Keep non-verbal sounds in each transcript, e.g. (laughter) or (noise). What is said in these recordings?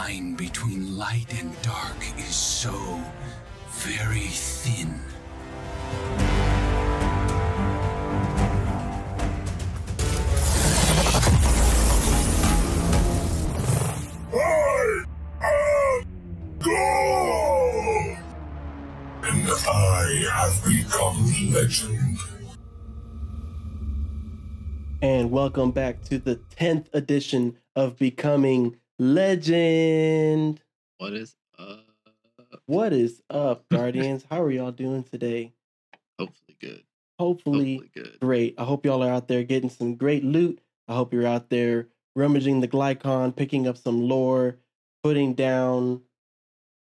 line between light and dark is so very thin. I! And I have become legend. And welcome back to the 10th edition of Becoming Legend. What is uh What is up, (laughs) Guardians? How are y'all doing today? hopefully good. Hopefully, Hopefully good. great. I hope y'all are out there getting some great loot. I hope you're out there rummaging the Glykon, picking up some lore, putting down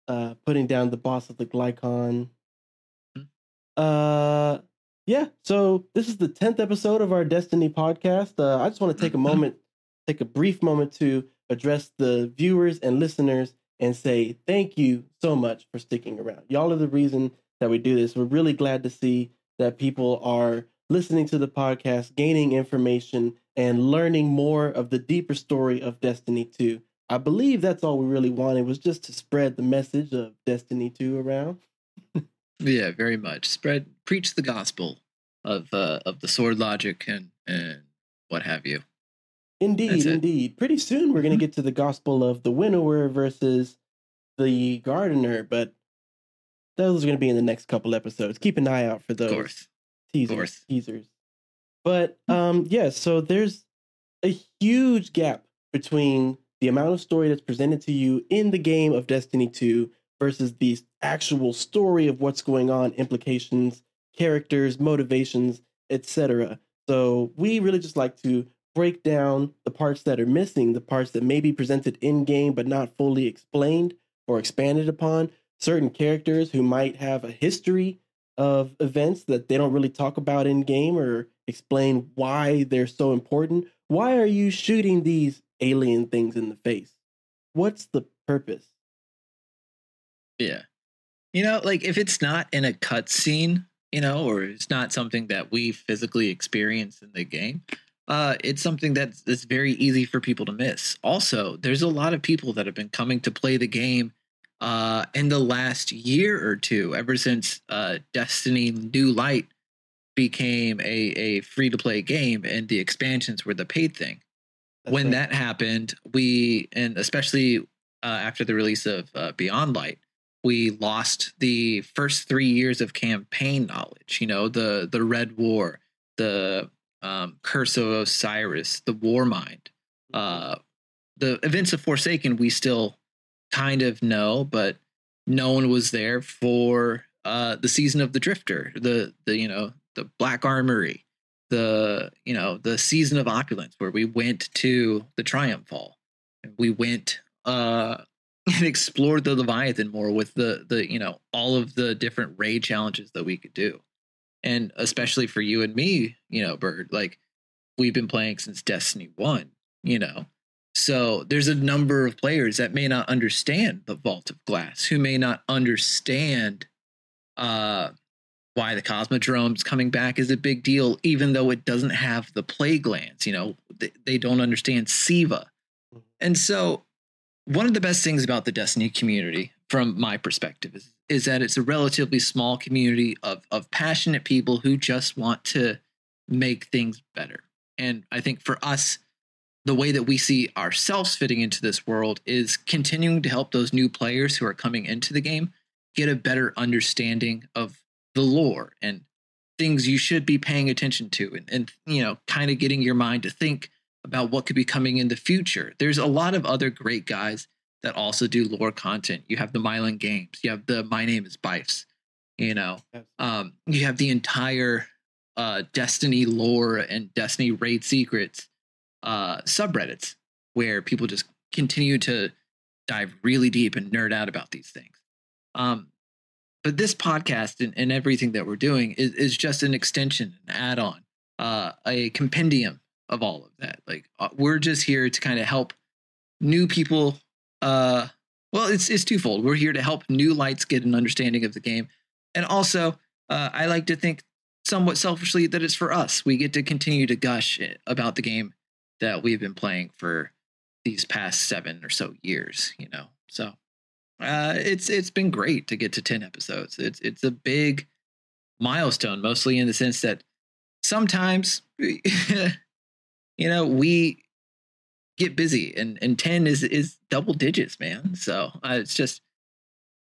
uh putting down the boss of the Glykon. Hmm. Uh yeah, so this is the 10th episode of our Destiny podcast. Uh, I just want to take a (laughs) moment, take a brief moment to address the viewers and listeners and say thank you so much for sticking around. Y'all are the reason that we do this. We're really glad to see that people are listening to the podcast, gaining information, and learning more of the deeper story of Destiny 2. I believe that's all we really wanted was just to spread the message of Destiny 2 around. Yeah, very much. Spread preach the gospel of uh of the sword logic and and what have you. Indeed, indeed. Pretty soon we're going to get to the gospel of the winnower versus the gardener, but those are going to be in the next couple episodes. Keep an eye out for Of those course. teasers. course. Teasers. But um, yeah, so there's a huge gap between the amount of story that's presented to you in the game of Destiny 2 versus the actual story of what's going on, implications, characters, motivations, etc. So we really just like to break down the parts that are missing, the parts that may be presented in game but not fully explained or expanded upon, certain characters who might have a history of events that they don't really talk about in game or explain why they're so important. Why are you shooting these alien things in the face? What's the purpose? Yeah. You know, like if it's not in a cutscene, you know, or it's not something that we physically experience in the game, uh, it's something that's, that's very easy for people to miss. Also, there's a lot of people that have been coming to play the game uh, in the last year or two, ever since uh, Destiny New Light became a, a free to play game and the expansions were the paid thing That's when right. that happened, we and especially uh, after the release of uh, Beyond Light, we lost the first three years of campaign knowledge. You know, the the Red War, the um, Curse of Osiris, the Warmind, uh, the events of Forsaken. We still kind of know, but no one was there for uh, the season of the Drifter, the the you know the Black Armory, the you know the season of opulence where we went to the triumph hall. We went uh (laughs) and explored the leviathan more with the the you know all of the different raid challenges that we could do and especially for you and me you know bird like we've been playing since destiny 1 you know so there's a number of players that may not understand the vault of glass who may not understand uh why the cosmodrome's coming back is a big deal, even though it doesn't have the plague lands. You know, they, they don't understand Siva. And so, one of the best things about the Destiny community, from my perspective, is, is that it's a relatively small community of, of passionate people who just want to make things better. And I think for us, the way that we see ourselves fitting into this world is continuing to help those new players who are coming into the game get a better understanding of the lore and things you should be paying attention to and, and you know kind of getting your mind to think about what could be coming in the future there's a lot of other great guys that also do lore content you have the Myelin Games you have the my name is bifes you know um, you have the entire uh, destiny lore and destiny raid secrets uh, subreddits where people just continue to dive really deep and nerd out about these things um, but this podcast and, and everything that we're doing is, is just an extension, an add-on, uh, a compendium of all of that. Like uh, we're just here to kind of help new people. Uh, well, it's it's twofold. We're here to help new lights get an understanding of the game, and also uh, I like to think somewhat selfishly that it's for us. We get to continue to gush about the game that we've been playing for these past seven or so years. You know, so uh, it's it's been great to get to ten episodes. It's it's a big milestone, mostly in the sense that sometimes (laughs) you know we get busy and and 10 is is double digits man. So uh, it's just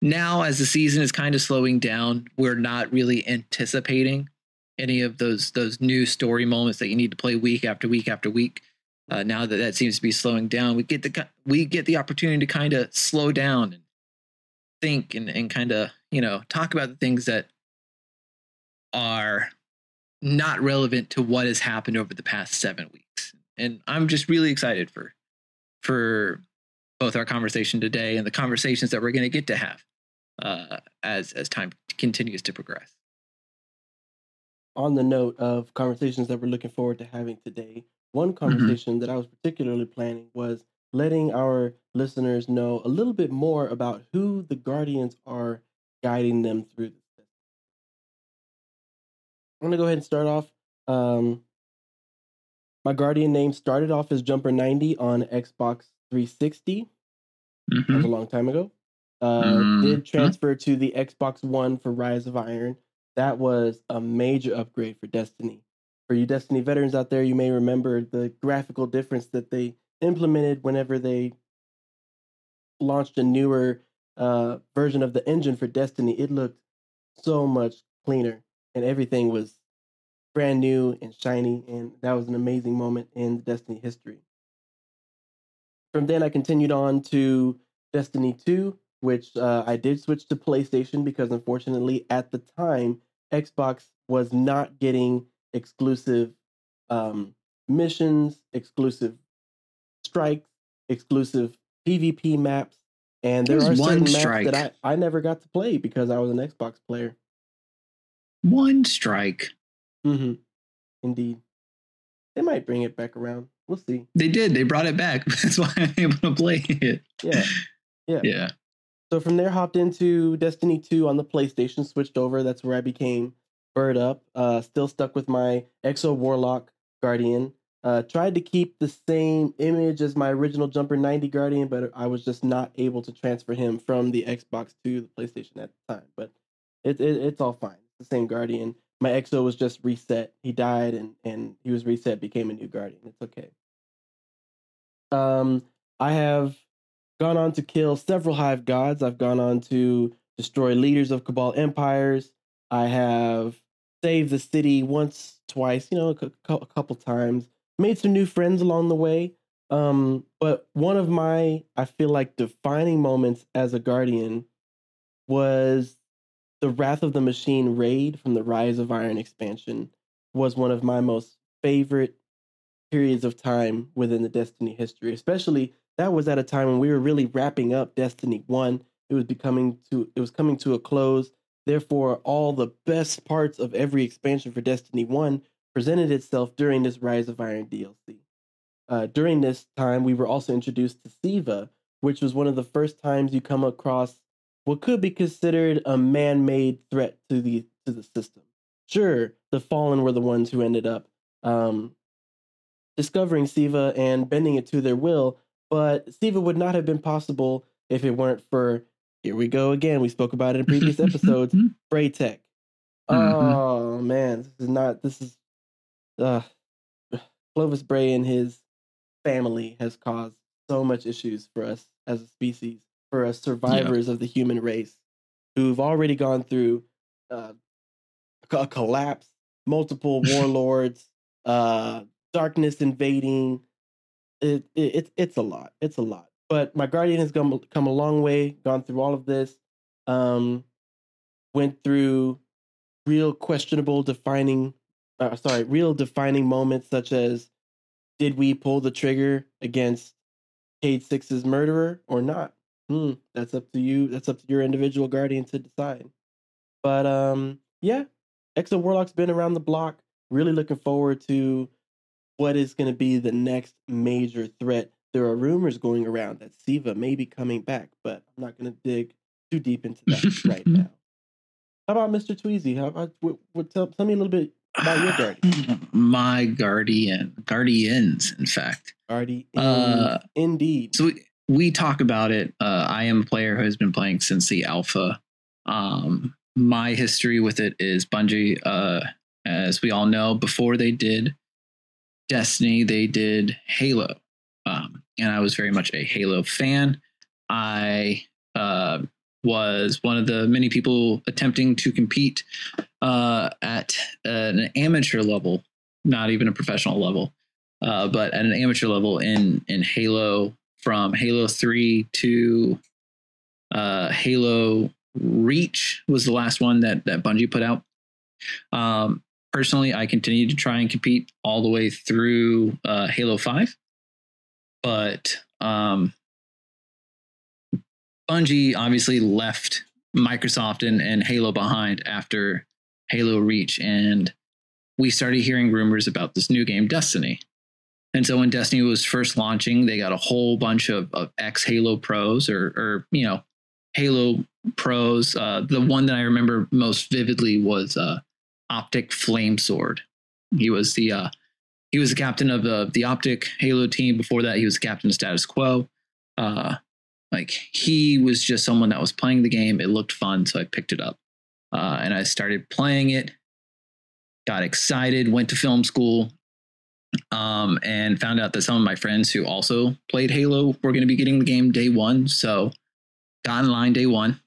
now as the season is kind of slowing down we're not really anticipating any of those those new story moments that you need to play week after week after week. Uh, now that that seems to be slowing down we get the we get the opportunity to kind of slow down and think and, and kind of you know talk about the things that are not relevant to what has happened over the past seven weeks and i'm just really excited for for both our conversation today and the conversations that we're going to get to have uh, as as time continues to progress On the note of conversations that we're looking forward to having today, one conversation that I was particularly planning was letting our listeners know a little bit more about who the Guardians are guiding them through this. I'm gonna go ahead and start off. Um, my Guardian name started off as Jumper 90 on Xbox 360. That was a long time ago. Uh, Mhm. Did transfer to the Xbox One for Rise of Iron. That was a major upgrade for Destiny. For you Destiny veterans out there, you may remember the graphical difference that they implemented whenever they launched a newer uh, version of the engine for Destiny. It looked so much cleaner, and everything was brand new and shiny, and that was an amazing moment in Destiny history. From then, I continued on to Destiny 2, which uh, I did switch to PlayStation because unfortunately, at the time, Xbox was not getting exclusive um, missions, exclusive strikes, exclusive PvP maps. And there are one certain maps strike. that I, I never got to play because I was an Xbox player. one strike Mm-hmm. Indeed. They might bring it back around. We'll see. they did they brought it back (laughs) that's why i'm able to play it Yeah. Yeah. yeah So from there, hopped into Destiny 2 on the PlayStation, switched over. That's where I became Birduuup. Uh, still stuck with my Exo Warlock Guardian. Uh, tried to keep the same image as my original Jumper 90 Guardian, but I was just not able to transfer him from the Xbox to the PlayStation at the time. But it, it it's all fine. It's the same Guardian. My Exo was just reset. He died and, and he was reset, became a new Guardian. It's okay. Um, I have gone on to kill several hive gods. I've gone on to destroy leaders of Cabal empires. I have saved the city once, twice, you know, a, a couple times. Made some new friends along the way. Um, but one of my, I feel like, defining moments as a guardian was the Wrath of the Machine raid from the Rise of Iron expansion. Was one of my most favorite periods of time within the Destiny history, especially that was at a time when we were really wrapping up Destiny 1. It was becoming to it was coming to a close. Therefore, all the best parts of every expansion for Destiny 1 presented itself during this Rise of Iron DLC. Uh, during this time, we were also introduced to Siva, which was one of the first times you come across what could be considered a man-made threat to the to the system. Sure, the Fallen were the ones who ended up um, discovering Siva and bending it to their will, but Siva would not have been possible if it weren't for here we go again. We spoke about it in previous episodes. (laughs) Braytech. Oh man, this is not. This is uh, Clovis Bray and his family has caused so much issues for us as a species, for us survivors of the human race, who've already gone through uh, a collapse, multiple (laughs) warlords, uh, darkness invading. It, it it's it's a lot. It's a lot. But my guardian has come come a long way. Gone through all of this. Um, went through real questionable defining. Uh, sorry, real defining moments such as did we pull the trigger against Cayde Six's murderer or not? Hmm, that's up to you. That's up to your individual guardian to decide. But um, yeah, Exo Warlock's been around the block. Really looking forward to what is going to be the next major threat. There are rumors going around that Siva may be coming back, but I'm not going to dig too deep into that right (laughs) now. How about Mr. Tweezy? How about what, what, tell, tell me a little bit about your guardian? (sighs) My guardian, guardians, in fact. Guardian, Uh, indeed. So we, we talk about it. Uh, I am a player who has been playing since the alpha. Um, my history with it is Bungie. Uh, as we all know, before they did Destiny, they did Halo, um, and I was very much a Halo fan. I uh, was one of the many people attempting to compete uh, at an amateur level, not even a professional level, uh, but at an amateur level in in Halo from Halo Three to uh, Halo Reach was the last one that that Bungie put out. Um, personally, I continued to try and compete all the way through uh, Halo Five, but um, Bungie obviously left Microsoft and, and Halo behind after Halo Reach, and we started hearing rumors about this new game, Destiny. And so when Destiny was first launching, they got a whole bunch of, of ex Halo pros or, or, you know, Halo pros. Uh, the one that I remember most vividly was uh, Optic FlamesWord. He was the uh, he was the captain of the the Optic Halo team. Before that, he was the captain of Status Quo. Uh, like he was just someone that was playing the game. It looked fun, so I picked it up uh, and I started playing it. Got excited, went to film school, um, and found out that some of my friends who also played Halo were going to be getting the game day one. So got in line day one,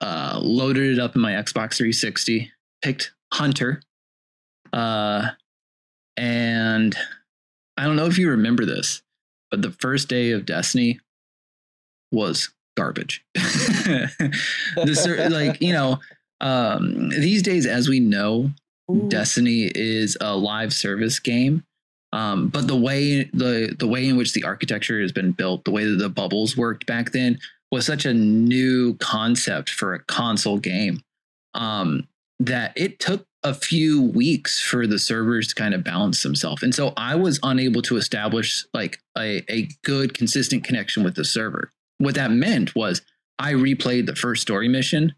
uh, loaded it up in my Xbox 360, picked Hunter, uh, and I don't know if you remember this, but the first day of Destiny was garbage. (laughs) like you know um, these days, as we know, Ooh. Destiny is a live service game. Um, but the way the the way in which the architecture has been built, the way that the bubbles worked back then, was such a new concept for a console game um, that it took a few weeks for the servers to kind of balance themselves. And so I was unable to establish like a, a good, consistent connection with the server. What that meant was I replayed the first story mission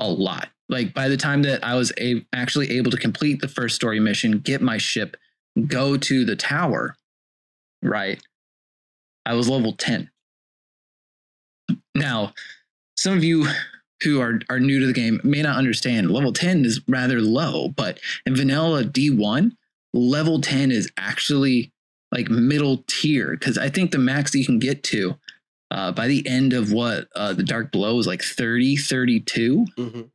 a lot. Like by the time that I was a- actually able to complete the first story mission, get my ship, go to the tower, right? I was level 10. Now, some of you who are, are new to the game may not understand level 10 is rather low, but in vanilla D1, level 10 is actually like middle tier because I think the max you can get to uh, by the end of what uh, the Dark Below is like 30, 32. Mhm.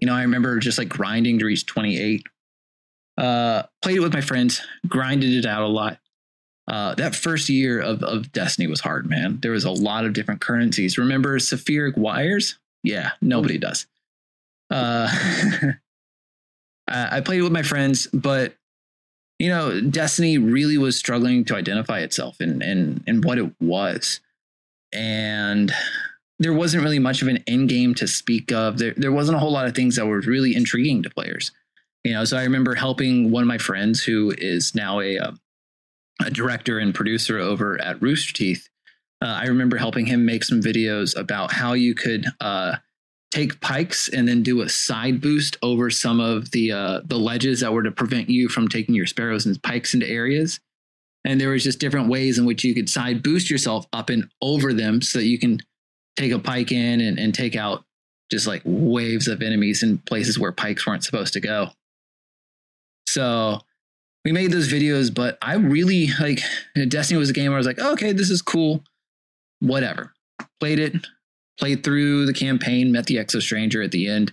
You know, I remember just like grinding to reach 28. Uh, played it with my friends, grinded it out a lot. Uh, that first year of, of Destiny was hard, man. There was a lot of different currencies. Remember Saphiric Wires? Yeah, nobody does. Uh, (laughs) I played it with my friends, but you know, Destiny really was struggling to identify itself and and and what it was, and there wasn't really much of an end game to speak of. There there wasn't a whole lot of things that were really intriguing to players. You know, so I remember helping one of my friends who is now a uh, a director and producer over at Rooster Teeth. Uh, I remember helping him make some videos about how you could uh, take pikes and then do a side boost over some of the uh, the ledges that were to prevent you from taking your sparrows and pikes into areas. And there was just different ways in which you could side boost yourself up and over them so that you can take a pike in and, and take out just like waves of enemies in places where pikes weren't supposed to go. So we made those videos, but I really like Destiny was a game where I was like, oh, okay, this is cool. Whatever. Played it, played through the campaign, met the Exo Stranger at the end.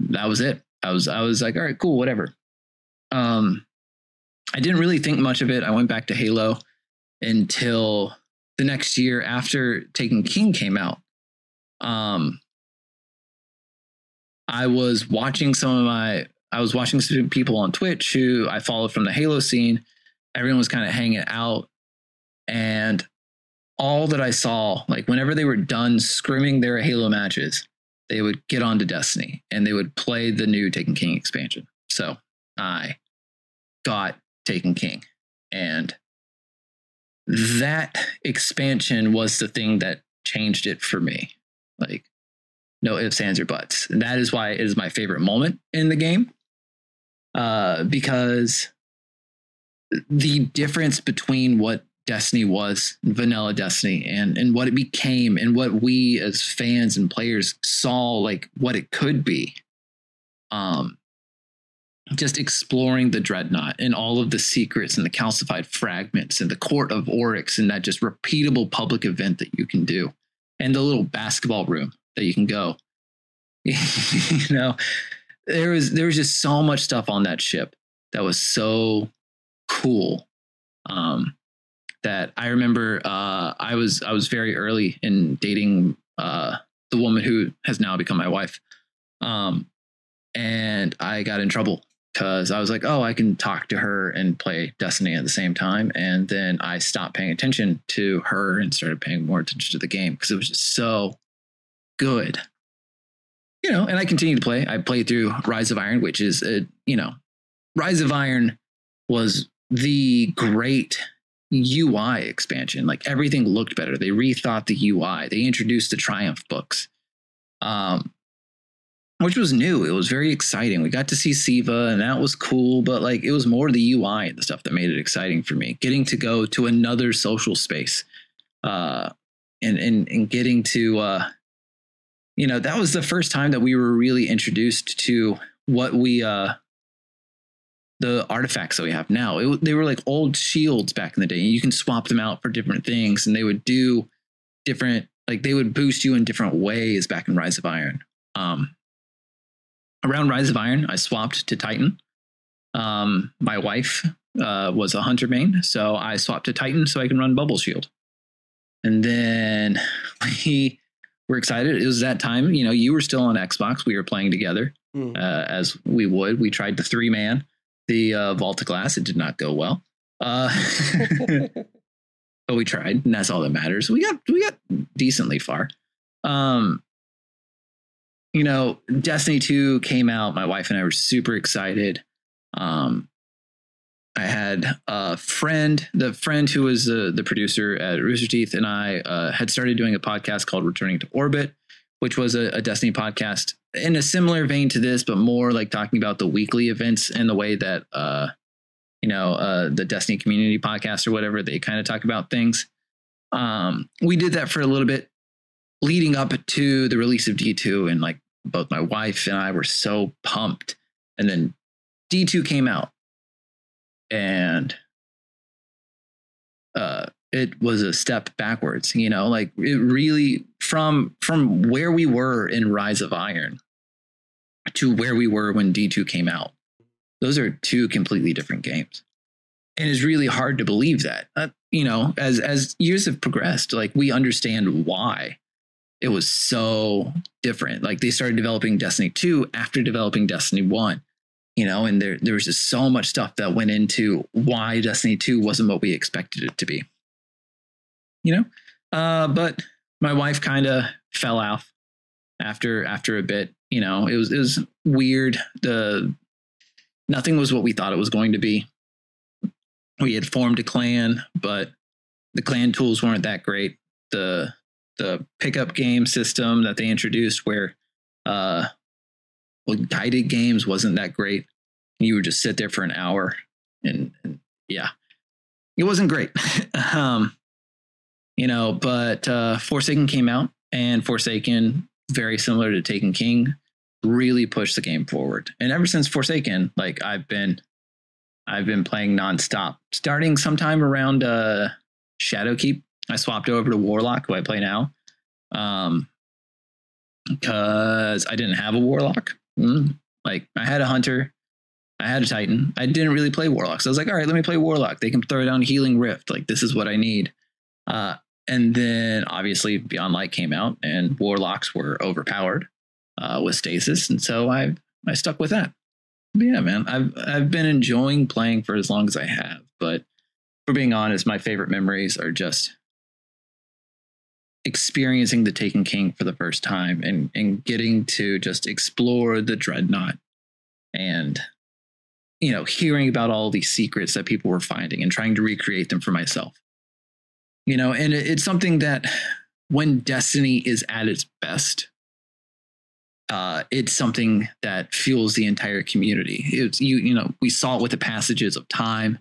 That was it. I was I was like, all right, cool, whatever. Um I didn't really think much of it. I went back to Halo until the next year after Taken King came out. Um I was watching some of my I was watching some people on Twitch who I followed from the Halo scene. Everyone was kind of hanging out. And all that I saw, like whenever they were done screaming their Halo matches, they would get onto Destiny and they would play the new Taken King expansion. So I got Taken King. And that expansion was the thing that changed it for me. Like, no ifs, ands, or buts. And that is why it is my favorite moment in the game. uh, because the difference between what Destiny was, vanilla Destiny, and and what it became, and what we as fans and players saw like what it could be. Um, just exploring the dreadnought and all of the secrets and the calcified fragments and the court of oryx and that just repeatable public event that you can do. And the little basketball room that you can go. (laughs) You know there was there was just so much stuff on that ship that was so cool. Um that i remember uh i was i was very early in dating uh the woman who has now become my wife. Um and i got in trouble because I was like, oh, I can talk to her and play Destiny at the same time. And then I stopped paying attention to her and started paying more attention to the game because it was just so good. You know, and I continued to play. I played through Rise of Iron, which is, a, you know, Rise of Iron was the great UI expansion. Like everything looked better. They rethought the UI. They introduced the Triumph books. Um, which was new. It was very exciting. We got to see Siva, and that was cool. But like, it was more the UI and the stuff that made it exciting for me. Getting to go to another social space, uh, and and and getting to, uh, you know, that was the first time that we were really introduced to what we, uh, the artifacts that we have now. It, they were like old shields back in the day. You can swap them out for different things, and they would do different. Like they would boost you in different ways back in Rise of Iron. Um, around Rise of Iron, I swapped to Titan. Um, my wife uh, was a hunter main, so I swapped to Titan so I can run Bubble Shield. And then (laughs) we were excited. It was that time, you know, you were still on Xbox. We were playing together Mm. uh, as we would. We tried the three man, the uh, Vault of Glass. It did not go well. Uh, (laughs) (laughs) but we tried, and that's all that matters. We got we got decently far. Um, you know, Destiny 2 came out. My wife and I were super excited. Um, I had a friend, the friend who was uh, the producer at Rooster Teeth, and I uh, had started doing a podcast called Returning to Orbit, which was a, a Destiny podcast in a similar vein to this, but more like talking about the weekly events and the way that, uh, you know, uh, the Destiny community podcast or whatever, they kind of talk about things. Um, we did that for a little bit leading up to the release of D2 and like both my wife and I were so pumped. And then D2 came out and uh it was a step backwards, you know, like it really from from where we were in Rise of Iron to where we were when D2 came out. Those are two completely different games. And it's really hard to believe that. Uh, you know, as as years have progressed, like we understand why it was so different. Like they started developing Destiny 2 after developing Destiny 1. You know, and there there was just so much stuff that went into why Destiny 2 wasn't what we expected it to be. You know? Uh, but my wife kind of fell off after after a bit. You know, it was it was weird. The nothing was what we thought it was going to be. We had formed a clan, but the clan tools weren't that great. The the pickup game system that they introduced where uh well guided games wasn't that great. You would just sit there for an hour and, and yeah. It wasn't great. (laughs) Um you know but uh forsaken came out and forsaken very similar to taken king really pushed the game forward. And ever since forsaken like i've been i've been playing nonstop. Starting sometime around uh shadowkeep I swapped over to Warlock, who I play now, um, because I didn't have a Warlock. Mm. Like I had a Hunter, I had a Titan. I didn't really play Warlock, so I was like, all right, let me play Warlock. They can throw down Healing Rift. Like this is what I need. Uh, and then obviously Beyond Light came out, and Warlocks were overpowered uh, with Stasis, and so I I stuck with that. But yeah, man, I've I've been enjoying playing for as long as I have, but for being honest, my favorite memories are just experiencing the Taken King for the first time and and getting to just explore the dreadnought and you know hearing about all these secrets that people were finding and trying to recreate them for myself you know and it, it's something that when destiny is at its best uh, it's something that fuels the entire community. It's you you know we saw it with the passages of time.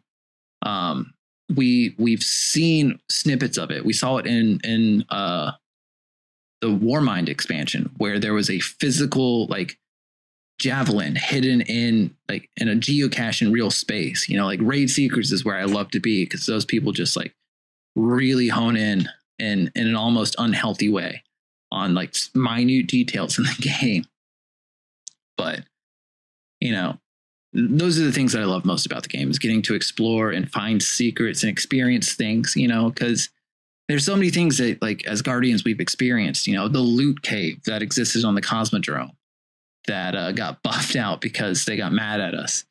Um, we we've seen snippets of it. We saw it in in uh, the Warmind expansion where there was a physical like javelin hidden in like in a geocache in real space. You know, like raid seekers is where I love to be because those people just like really hone in in in an almost unhealthy way on like minute details in the (laughs) game. But you know, those are the things that I love most about the game is getting to explore and find secrets and experience things, you know, because there's so many things that like as guardians we've experienced, you know, the loot cave that existed on the Cosmodrome that uh, got (laughs) buffed out because they got mad at us.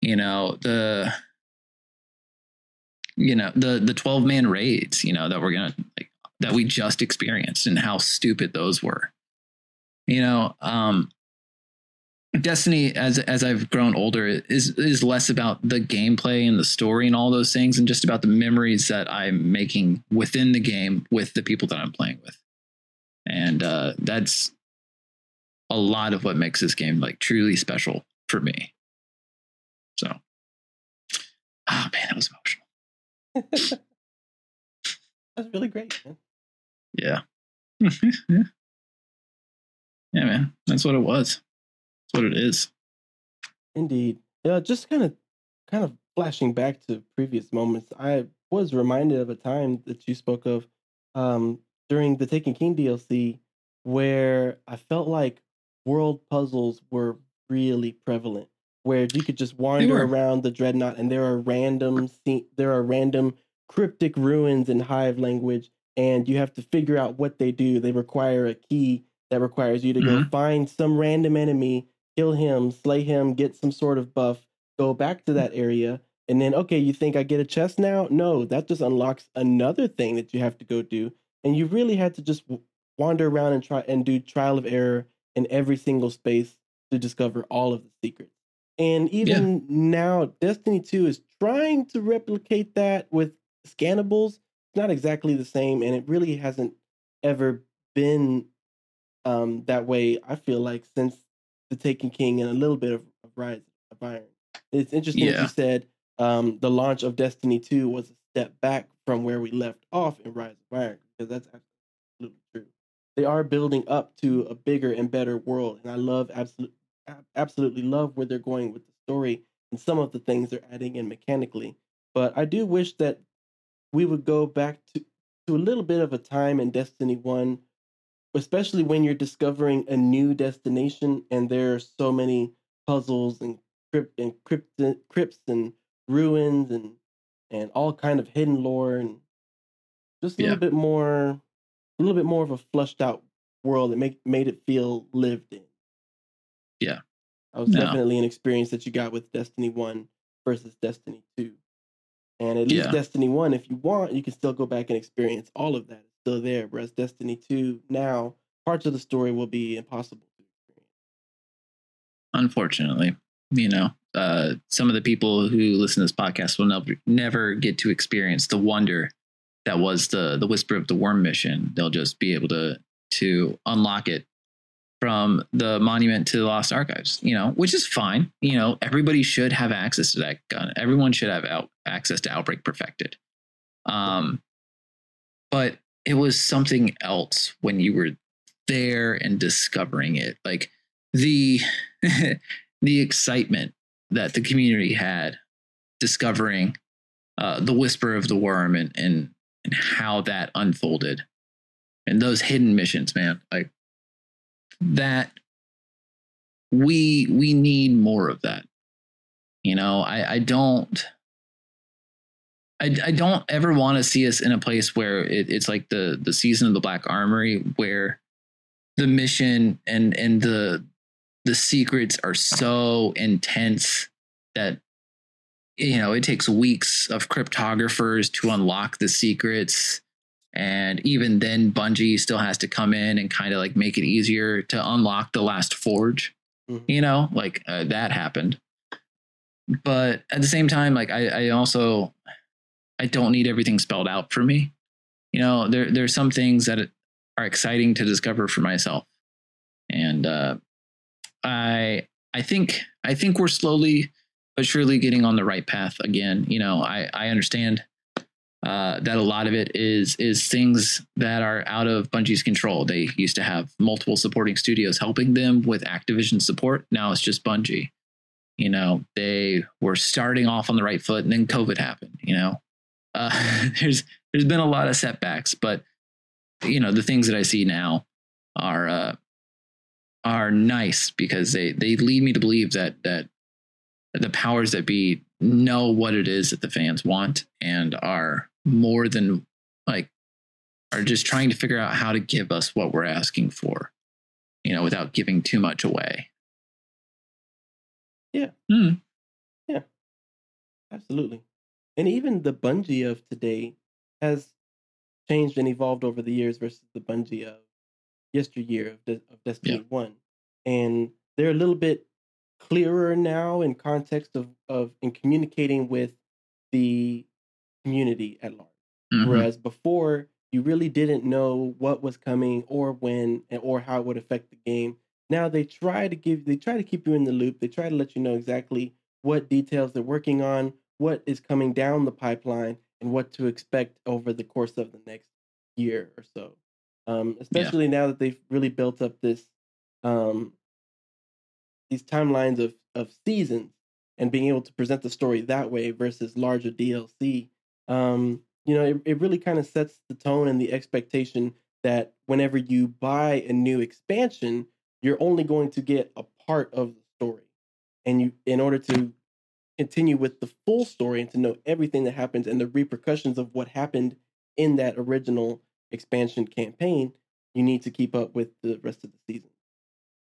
You know, the you know, the the 12 man raids, you know, that we're going to like that we just experienced and how stupid those were. You know, um, Destiny as as I've grown older is is less about the gameplay and the story and all those things and just about the memories that I'm making within the game with the people that I'm playing with. And uh, that's a lot of what makes this game like truly special for me. So, oh man, that was emotional. (laughs) That's really great, man. Yeah. (laughs) yeah, man. That's what it was. What it is. Indeed. Yeah, just kind of kind of flashing back to previous moments, I was reminded of a time that you spoke of um, during the Taken King DLC where I felt like world puzzles were really prevalent where you could just wander around the dreadnought and there are random scene, there are random cryptic ruins in hive language and you have to figure out what they do they require a key that requires you to go Mhm. find some random enemy kill him slay him get some sort of buff go back to that area and then okay you think i get a chest now? No that just unlocks another thing that you have to go do and you really had to just wander around and try and do trial of error in every single space to discover all of the secrets and even now destiny 2 is trying to replicate that with scannables it's not exactly the same and it really hasn't ever been um that way i feel like since the taken king and a little bit of, of rise of iron. It's interesting that you said um the launch of destiny 2 was a step back from where we left off in rise of iron because that's absolutely true. They are building up to a bigger and better world and i love absolutely absolutely love where they're going with the story and some of the things they're adding in mechanically. But i do wish that we would go back to, to a little bit of a time in Destiny 1, especially when you're discovering a new destination and there are so many puzzles and crypt and crypt, crypts and ruins and and all kind of hidden lore and just a Yeah. little bit more a little bit more of a flushed out world that make, made it feel lived in. Yeah. That was No. definitely an experience that you got with Destiny 1 versus Destiny 2. And at least Yeah. Destiny 1, if you want, you can still go back and experience all of that. Still there. Whereas Destiny 2, now, parts of the story will be impossible to experience. unfortunately you know uh, some of the people who listen to this podcast will never never get to experience the wonder that was the the whisper of the worm mission they'll just be able to to unlock it from the monument to the lost archives you know which is fine you know everybody should have access to that gun everyone should have out, access to outbreak perfected um but it was something else when you were there and discovering it. Like the (laughs) the excitement that the community had discovering uh, the whisper of the worm and and and how that unfolded and those hidden missions man. Like that we we need more of that. You know i i don't I, I don't ever want to see us in a place where it, it's like the the season of the black armory where the mission and and the the secrets are so intense that you know it takes weeks of cryptographers to unlock the secrets and even then bungie still has to come in and kind of like make it easier to unlock the last forge Mhm. you know like uh, that happened but at the same time like i i also i don't need everything spelled out for me you know there there's some things that are exciting to discover for myself and uh I I think I think we're slowly but surely getting on the right path again. You know, I I understand uh, that a lot of it is is things that are out of Bungie's control. They used to have multiple supporting studios helping them with Activision support. Now it's just Bungie. You know, they were starting off on the right foot, and then COVID happened. You know, uh, (laughs) there's there's been a lot of setbacks, but you know the things that I see now are uh, are nice because they they lead me to believe that that the powers that be know what it is that the fans want and are more than like are just trying to figure out how to give us what we're asking for you know without giving too much away Yeah. yeah, Absolutely. And even the Bungie of today has changed and evolved over the years versus the Bungie of yesteryear of, De- of Destiny 1. And they're a little bit clearer now in context of, of in communicating with the community at large. Mhm. Whereas before, you really didn't know what was coming or when or how it would affect the game. Now they try to give they try to keep you in the loop. They try to let you know exactly what details they're working on, what is coming down the pipeline, and what to expect over the course of the next year or so. Um, especially now that they've really built up this um, these timelines of of seasons and being able to present the story that way versus larger DLC. Um, you know, it, it really kind of sets the tone and the expectation that whenever you buy a new expansion, you're only going to get a part of the story. And you in order to continue with the full story and to know everything that happens and the repercussions of what happened in that original expansion campaign, you need to keep up with the rest of the season.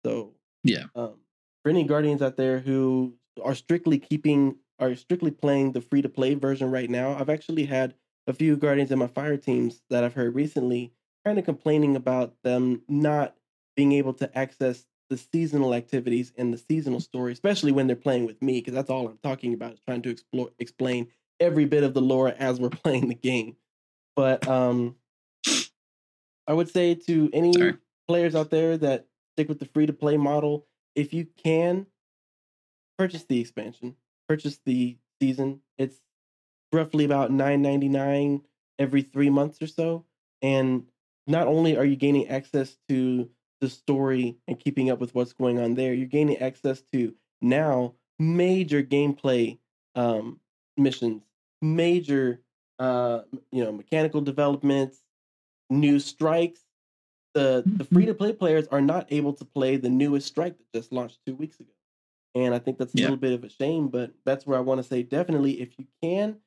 So Yeah. um, for any guardians out there who are strictly keeping are strictly playing the free to play version right now, I've actually had a few guardians in my fire teams that I've heard recently kind of complaining about them not being able to access the seasonal activities and the seasonal story, especially when they're playing with me, because that's all I'm talking about is trying to explore explain every bit of the lore as we're (laughs) playing the game. But um I would say to any Sorry. players out there that stick with the free to play model, if you can purchase the expansion, purchase the season. It's roughly about nine ninety nine every three months or so, and not only are you gaining access to the story and keeping up with what's going on there, you're gaining access to now major gameplay um, missions, major uh, you know mechanical developments, new strikes. The the free to play players are not able to play the newest strike that just launched two weeks ago, and I think that's a Yeah. little bit of a shame. But that's where I want to say definitely if you can,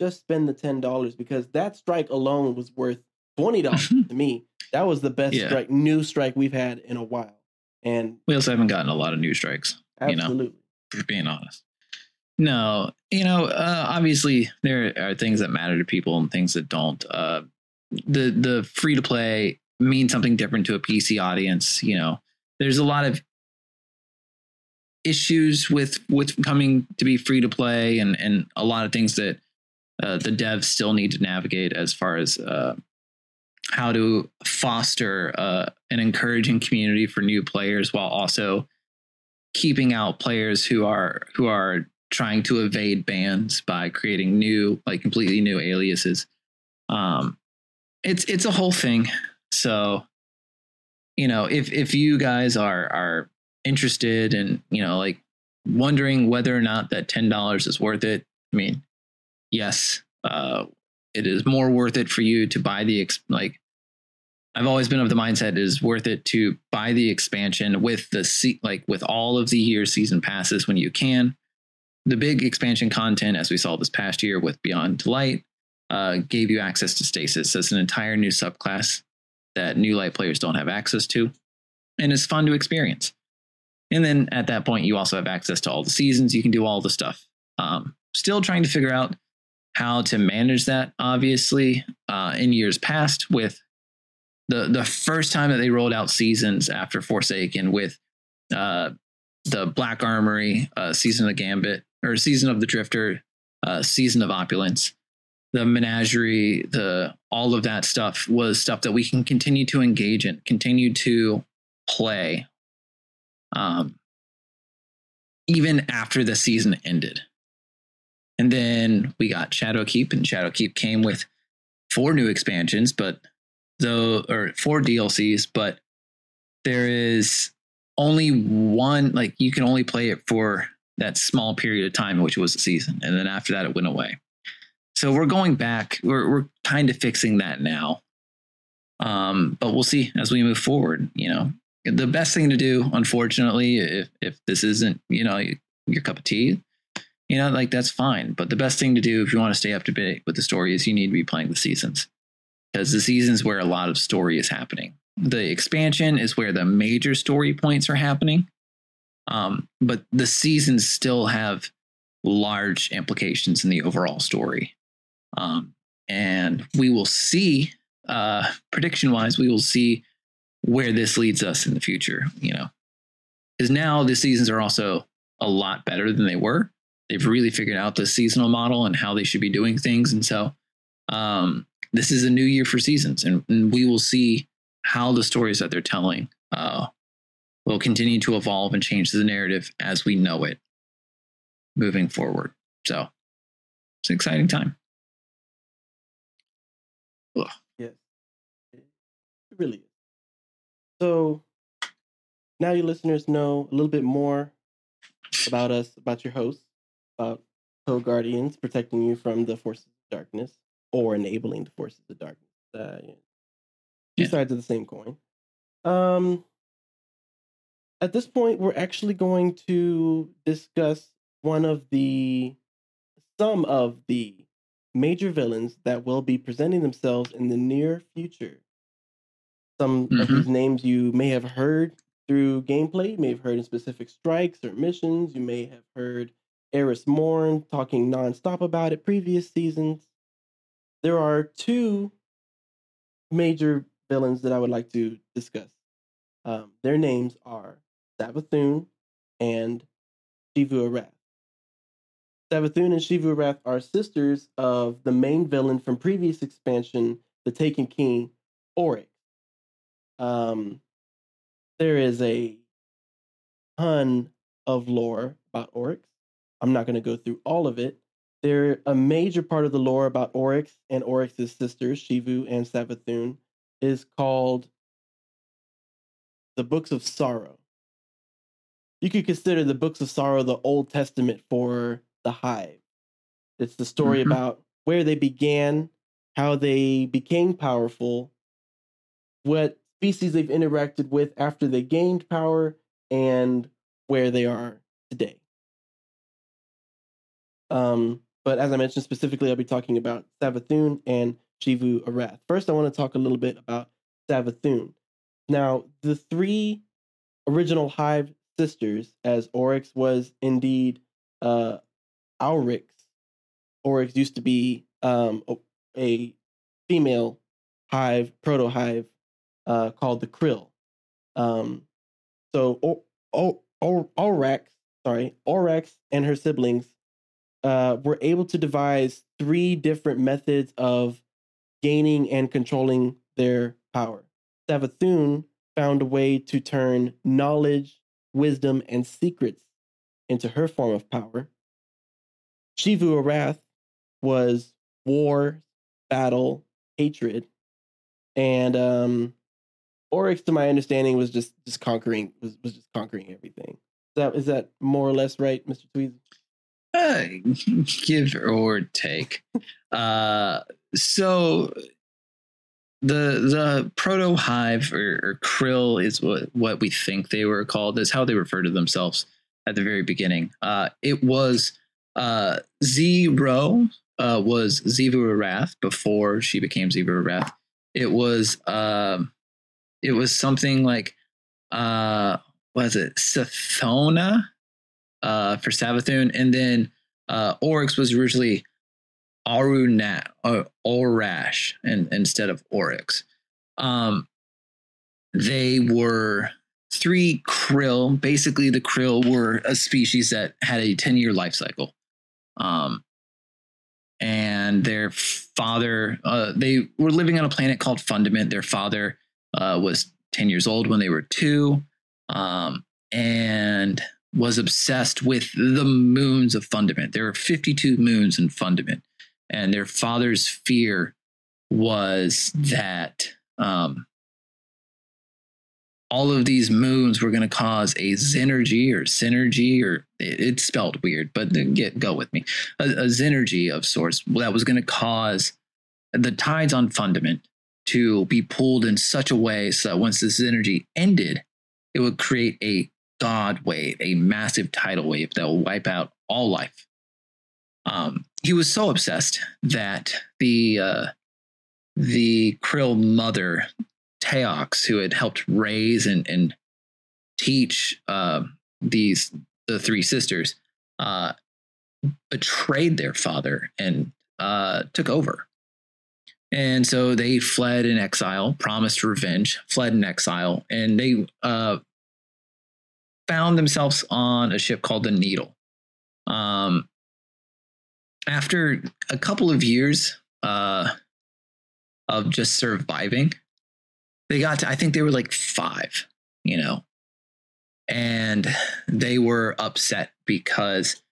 just spend the ten dollars because that strike alone was worth twenty dollars (laughs) to me. That was the best Yeah. strike, new strike we've had in a while, and we also haven't gotten a lot of new strikes You know. absolutely. for being honest. No, you know, uh, obviously there are things that matter to people and things that don't. Uh, the the free to play means something different to a PC audience. You know, there's a lot of issues with with coming to be free to play, and and a lot of things that uh, the devs still need to navigate as far as uh, how to foster uh, an encouraging community for new players while also keeping out players who are who are trying to evade bans by creating new like completely new aliases. Um it's it's a whole thing. So you know if if you guys are are interested and you know like wondering whether or not that $10 is worth it i mean yes uh it is more worth it for you to buy the like I've always been of the mindset it is worth it to buy the expansion with the se- like with all of the year season passes when you can. The big expansion content, as we saw this past year with Beyond Light, uh, gave you access to Stasis as an entire new subclass that new light players don't have access to, and it's fun to experience. And then at that point, you also have access to all the seasons. You can do all the stuff. Um, still trying to figure out how to manage that. Obviously, uh, in years past, with the the first time that they rolled out seasons after Forsaken with uh, the Black Armory, uh, season of the Gambit, or season of the Drifter, uh, season of Opulence, the Menagerie, the all of that stuff was stuff that we can continue to engage in, continue to play. Um, even after the season ended. And then we got Shadowkeep, and Shadowkeep came with four new expansions, but though or four DLCs, but there is only one like you can only play it for that small period of time, which was a season, and then after that it went away. So we're going back. We're we're kind of fixing that now. Um, but we'll see as we move forward. You know, the best thing to do, unfortunately, if if this isn't you know your cup of tea, you know, like that's fine. But the best thing to do if you want to stay up to date with the story is you need to be playing the seasons because the seasons where a lot of story is happening. The expansion is where the major story points are happening. Um, but the seasons still have large implications in the overall story. Um, and we will see, uh, prediction wise, we will see where this leads us in the future, you know, because now the seasons are also a lot better than they were. They've really figured out the seasonal model and how they should be doing things. And so, um, this is a new year for seasons, and, and we will see how the stories that they're telling uh, will continue to evolve and change the narrative as we know it moving forward. So it's an exciting time. Ugh. Yes, it really is. So now your listeners know a little bit more about us, about your hosts, about Code Guardians protecting you from the forces of darkness or enabling the forces of darkness. Uh, two yeah. sides of the same coin. Um, at this point, we're actually going to discuss one of the some of the major villains that will be presenting themselves in the near future. Some mm-hmm. of these names you may have heard through gameplay, you may have heard in specific strikes or missions, you may have heard Eris Morn talking nonstop about it previous seasons there are two major villains that I would like to discuss. Um, their names are Savathun and Xivu Arath. Savathun and Xivu Arath are sisters of the main villain from previous expansion, the Taken King, Oryx. Um, there is a ton of lore about Oryx. I'm not going to go through all of it, they're a major part of the lore about Oryx and Oryx's sisters, Xivu and Savathun, is called the Books of Sorrow. You could consider the Books of Sorrow the Old Testament for the Hive. It's the story mm-hmm. about where they began, how they became powerful, what species they've interacted with after they gained power, and where they are today. Um, but as I mentioned specifically, I'll be talking about Savathun and Xivu Arath. First, I want to talk a little bit about Savathun. Now, the three original Hive sisters, as Oryx was indeed uh, Auryx. Oryx used to be um, a female hive, proto hive, uh, called the Krill. Um, so, o- o- o- sorry, Orax and her siblings uh, were able to devise three different methods of gaining and controlling their power. Savathun found a way to turn knowledge, wisdom, and secrets into her form of power. Xivu Arath was war, battle, hatred, and um, Oryx, to my understanding, was just just conquering was, was just conquering everything. Is that is that more or less right, Mister Tweez? (laughs) Give or take. uh, so the the proto hive or, or, krill is what what we think they were called. Is how they refer to themselves at the very beginning. Uh, it was uh, Xi Ro uh, was Xivu Arath before she became Xivu Arath It was uh, it was something like uh, was it Sathona uh, for Savathun, and then uh, Oryx was originally Arunat or uh, Aurash and, instead of Oryx. Um, they were three krill. Basically, the krill were a species that had a 10 year life cycle. Um, and their father, uh, they were living on a planet called Fundament. Their father uh, was 10 years old when they were two. Um, and was obsessed with the moons of Fundament. There are 52 moons in Fundament, and their father's fear was that um, all of these moons were going to cause a syzygy or syzygy, or it, it's spelled weird, but get go with me, a, a syzygy of sorts that was going to cause the tides on Fundament to be pulled in such a way so that once this energy ended, it would create a god wave, a massive tidal wave that will wipe out all life. Um, he was so obsessed that the uh, the Krill mother Taox, who had helped raise and, and teach uh, these the three sisters, uh, betrayed their father and uh, took over. And so they fled in exile, promised revenge, fled in exile, and they uh, found themselves on a ship called the Needle. Um, after a couple of years uh, of just surviving, they got to, I think they were like five, you know, and they were upset because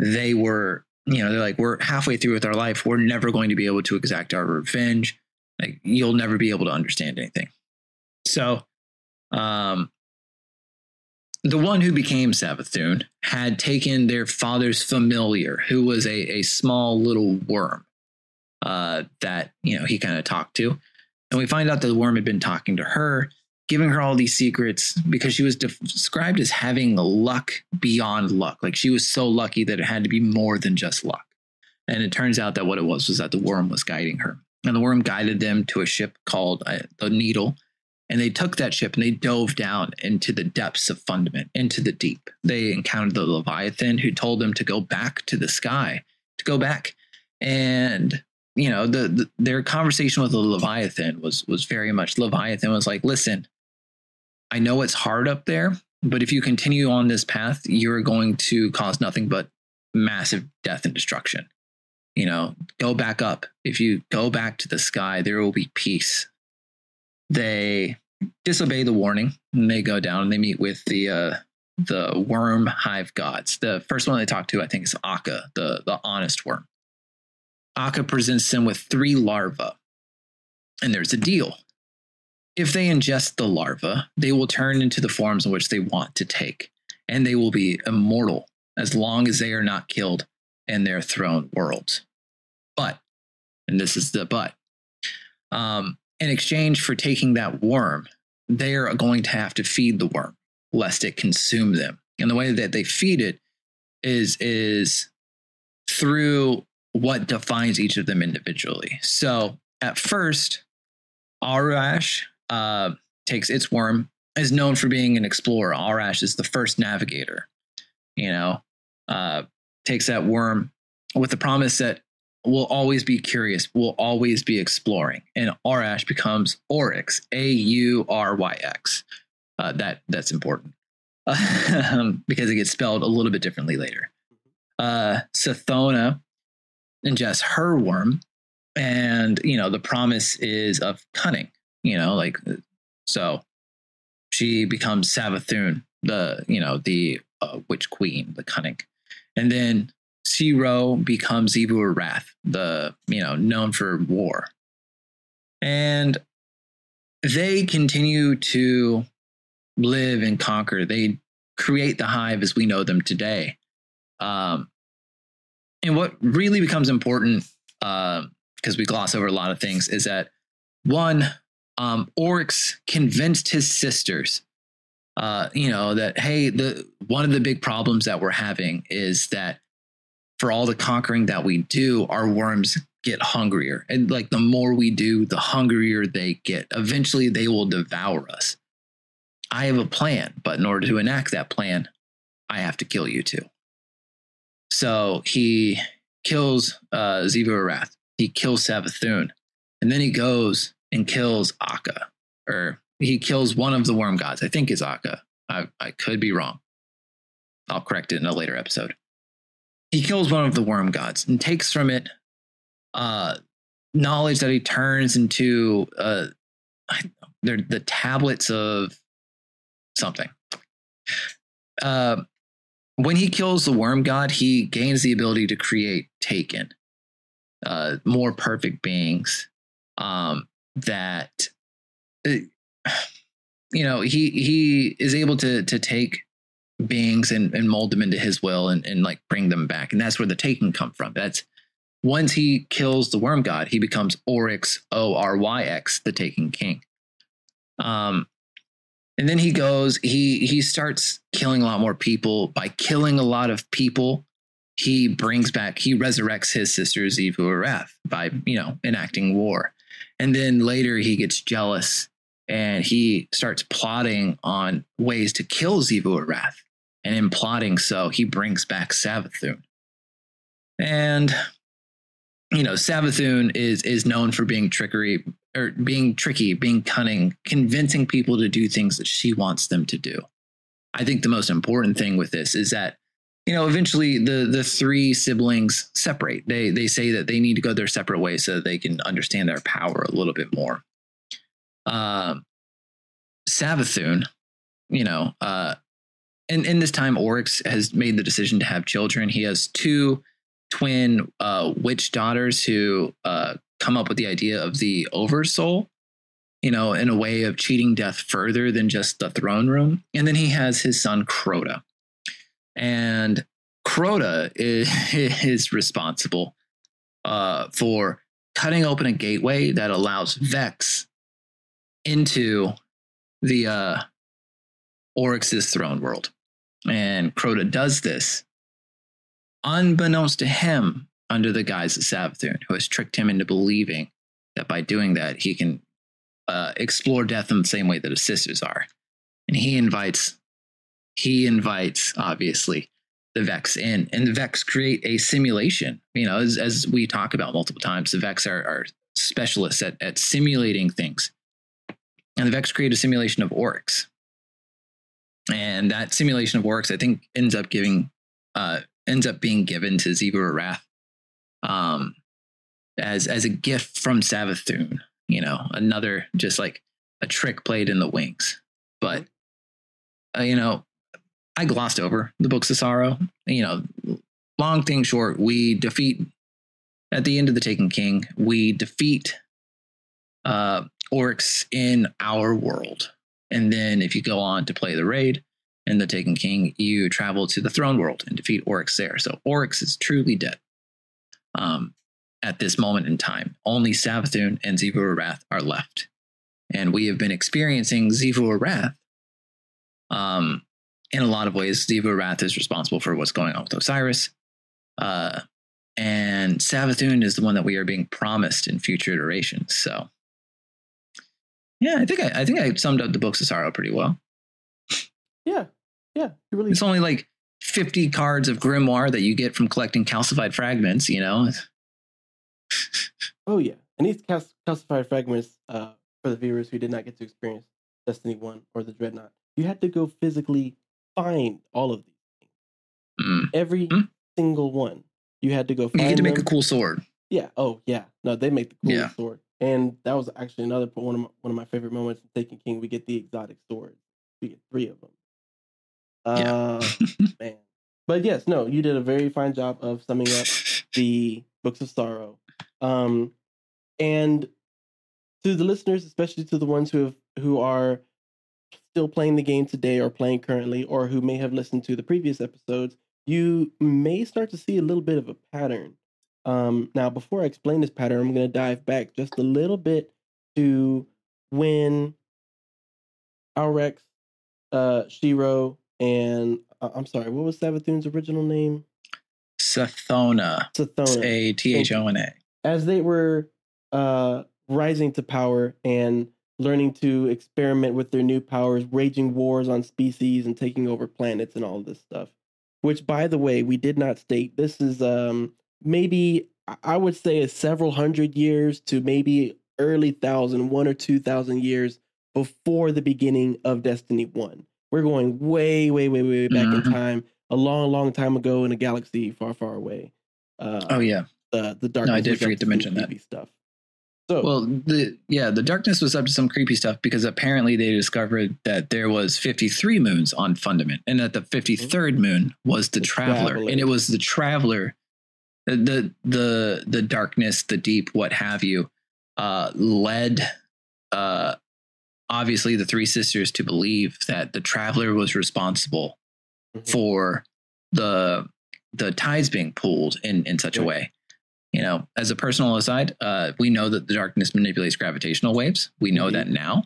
they were you know, they're like, we're halfway through with our life. We're never going to be able to exact our revenge. Like, you'll never be able to understand anything. So, um, the one who became Savathun had taken their father's familiar, who was a, a small little worm uh, that, you know, he kind of talked to. And we find out that the worm had been talking to her giving her all these secrets because she was described as having luck beyond luck. Like she was so lucky that it had to be more than just luck. And it turns out that what it was was that the worm was guiding her. And the worm guided them to a ship called uh, the Needle. And they took that ship and they dove down into the depths of Fundament, into the deep. They encountered the Leviathan who told them to go back to the sky, to go back. And you know, the, the their conversation with the Leviathan was was very much Leviathan was like, listen, I know it's hard up there, but if you continue on this path, you're going to cause nothing but massive death and destruction. You know, go back up. If you go back to the sky, there will be peace. They disobey the warning and they go down and they meet with the uh, the worm hive gods. The first one they talk to, I think, is Akka, the the honest worm. Akka presents them with three larvae, and there's a deal. If they ingest the larvae, they will turn into the forms in which they want to take, and they will be immortal as long as they are not killed in their throne worlds. But, and this is the but, um, in exchange for taking that worm, they are going to have to feed the worm lest it consume them. And the way that they feed it is is through what defines each of them individually. So at first, Aurash uh, takes its worm, is known for being an explorer. Aurash is the first navigator, you know, uh, takes that worm with the promise that we'll always be curious, we'll always be exploring. And Aurash becomes Oryx, A U R Y X. Uh, that that's important (laughs) because it gets spelled a little bit differently later. Uh, Sathona ingests her worm, and you know the promise is of cunning you know, like so she becomes Savathun, the you know the uh, witch queen, the cunning, and then Xi Ro becomes Xivu Arath, the you know known for war, and they continue to live and conquer. They create the hive as we know them today. Um, and what really becomes important, because uh, we gloss over a lot of things, is that one, um, Oryx convinced his sisters, uh, you know, that hey, the one of the big problems that we're having is that for all the conquering that we do, our worms get hungrier, and like the more we do, the hungrier they get. Eventually, they will devour us. I have a plan, but in order to enact that plan, I have to kill you too. So he kills uh, Xivu Arath. He kills Savathun. And then he goes and kills Akka, or he kills one of the worm gods. I think is Akka. I, I could be wrong. I'll correct it in a later episode. He kills one of the worm gods and takes from it uh, knowledge that he turns into uh, the tablets of something. Uh, when he kills the worm god, he gains the ability to create Taken, uh, more perfect beings um, that, uh, (sighs) you know, he he is able to to take beings and, and mold them into his will and, and like bring them back. And that's where the taking come from. That's once he kills the worm god, he becomes Oryx, O R Y X, the Taken King. Um, and then he goes, he he starts killing a lot more people. By killing a lot of people, he brings back, he resurrects his sister Xivu Arath by, you know, enacting war. And then later he gets jealous and he starts plotting on ways to kill Xivu Arath. And in plotting so, he brings back Savathun. And you know, Savathun is is known for being trickery or being tricky, being cunning, convincing people to do things that she wants them to do. I think the most important thing with this is that you know eventually the the three siblings separate. They they say that they need to go their separate ways so that they can understand their power a little bit more. Um, Savathun, you know, uh, and in this time, Oryx has made the decision to have children. He has two twin uh, witch daughters who uh, come up with the idea of the oversoul, you know, in a way of cheating death further than just the throne room. And then he has his son Crota. And Crota is, (laughs) is responsible uh, for cutting open a gateway that allows Vex into the uh, Oryx's throne world. And Crota does this unbeknownst to him under the guise of Savathun, who has tricked him into believing that by doing that, he can uh, explore death in the same way that his sisters are. And he invites, he invites, obviously, the Vex in. And the Vex create a simulation. You know, as, as we talk about multiple times, the Vex are, are specialists at, at simulating things. And the Vex create a simulation of Oryx. And that simulation of Oryx, I think, ends up giving uh, ends up being given to Xivu Arath um, as as a gift from Savathun. You know, another just like a trick played in the wings. But uh, you know, I glossed over the books of sorrow. You know, long thing short, we defeat at the end of the Taken King. We defeat uh, Oryx in our world, and then if you go on to play the raid, in the Taken King, you travel to the Throne World and defeat Oryx there. So Oryx is truly dead. Um, at this moment in time, only Savathun and Xivu Arath are left, and we have been experiencing Xivu Arath. Um, in a lot of ways, Xivu Arath is responsible for what's going on with Osiris. Uh, and Savathun is the one that we are being promised in future iterations. So, yeah, I think I, I think I summed up the books of sorrow pretty well. Yeah, yeah, really. It's only like fifty cards of grimoire that you get from collecting calcified fragments. You know. (laughs) oh yeah, and these cal- calcified fragments uh, for the viewers who did not get to experience Destiny One or the Dreadnought, you had to go physically find all of these things. Mm. Every mm. single one, you had to go. find You had to them. make a cool sword. Yeah. Oh yeah. No, they make the coolest yeah. sword, and that was actually another one of my, one of my favorite moments in Taken King. We get the exotic sword. We get three of them. Uh, (laughs) man. But yes, no, you did a very fine job of summing up the books of sorrow. Um, and to the listeners, especially to the ones who have who are still playing the game today or playing currently, or who may have listened to the previous episodes, you may start to see a little bit of a pattern. Um, now, before I explain this pattern, I'm going to dive back just a little bit to when Auryx, uh, Xi Ro, and uh, I'm sorry, what was Savathun's original name? Sathona. Sathona. A T H O N A. As they were uh, rising to power and learning to experiment with their new powers, waging wars on species and taking over planets and all this stuff. Which, by the way, we did not state. This is um, maybe I would say a several hundred years to maybe early thousand, one or two thousand years before the beginning of Destiny One. We're going way, way, way, way back mm-hmm. in time, a long, long time ago in a galaxy far, far away. Uh, oh yeah, the the dark. No, I did forget to mention that stuff. So Well, the yeah, the darkness was up to some creepy stuff because apparently they discovered that there was 53 moons on Fundament, and that the 53rd moon was the, The traveler, Traveler. and it was the traveler, the the the, darkness, the deep, what have you, uh, led uh, obviously the three sisters to believe that the traveler was responsible Mhm. for the the tides being pulled in in such a way. You know, as a personal aside, uh, we know that the darkness manipulates gravitational waves. We know that now,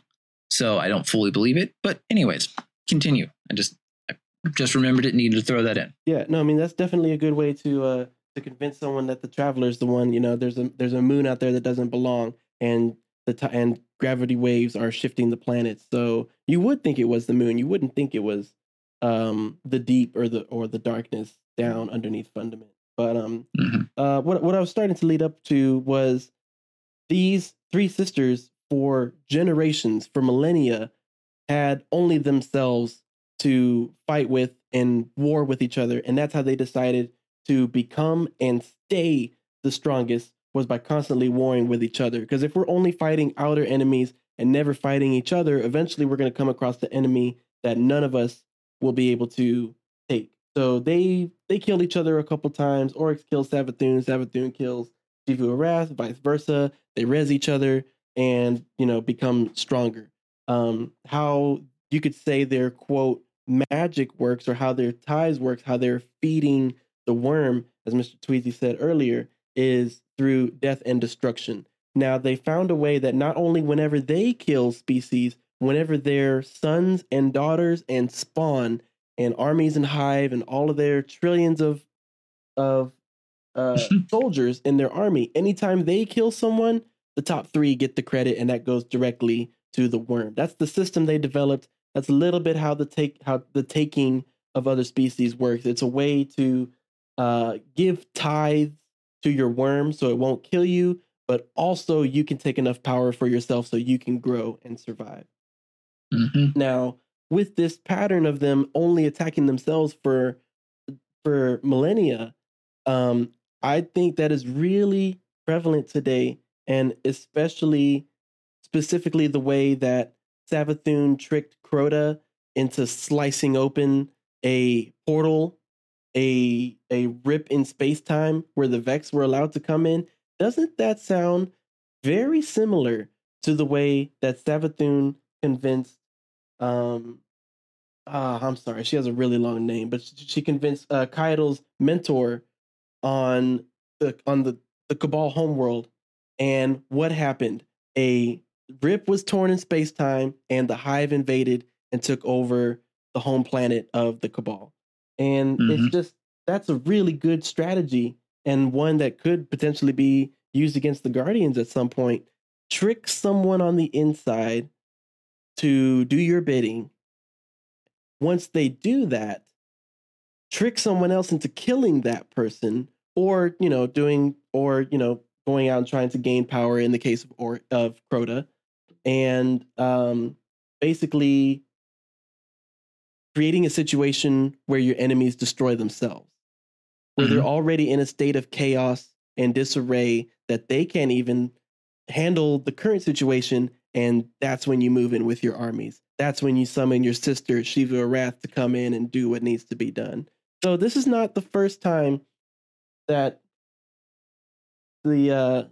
so I don't fully believe it. But anyways, continue. I just I just remembered it. Needed to throw that in. Yeah, no, I mean that's definitely a good way to uh to convince someone that the traveler is the one. You know, there's a there's a moon out there that doesn't belong, and the ti and gravity waves are shifting the planets. So you would think it was the moon. You wouldn't think it was um the deep or the or the darkness down underneath fundament. But um, Mhm. uh, what what I was starting to lead up to was these three sisters for generations, for millennia, had only themselves to fight with and war with each other, and that's how they decided to become and stay the strongest was by constantly warring with each other. Because if we're only fighting outer enemies and never fighting each other, eventually we're going to come across the enemy that none of us will be able to take. So they they killed each other a couple times. Oryx kills Savathun, Savathun kills Xivu Arath, vice versa. They res each other and you know become stronger. Um, how you could say their quote magic works or how their ties works, how they're feeding the worm, as Mr. Tweezy said earlier, is through death and destruction. Now they found a way that not only whenever they kill species, whenever their sons and daughters and spawn and armies and hive and all of their trillions of of uh, (laughs) soldiers in their army, anytime they kill someone, the top three get the credit, and that goes directly to the worm. That's the system they developed. That's a little bit how the take how the taking of other species works. It's a way to uh, give tithes to your worm so it won't kill you, but also you can take enough power for yourself so you can grow and survive. Mhm. Now, with this pattern of them only attacking themselves for for millennia, um, I think that is really prevalent today, and especially specifically the way that Savathun tricked Crota into slicing open a portal, a a rip in space time where the Vex were allowed to come in. Doesn't that sound very similar to the way that Savathun convinced um uh, I'm sorry, she has a really long name, but she, convinced uh mentor on the on the, the Cabal homeworld. And what happened? A rip was torn in space time, and the hive invaded and took over the home planet of the Cabal. And it's Mhm. just that's a really good strategy and one that could potentially be used against the Guardians at some point. Trick someone on the inside to do your bidding. Once they do that, trick someone else into killing that person or, you know, doing or, you know, going out and trying to gain power in the case of or of Crota and um basically creating a situation where your enemies destroy themselves. Where they're already in a state of chaos and disarray that they can't even handle the current situation and that's when you move in with your armies. That's when you summon your sister Xivu Arath to come in and do what needs to be done. So this is not the first time that the uh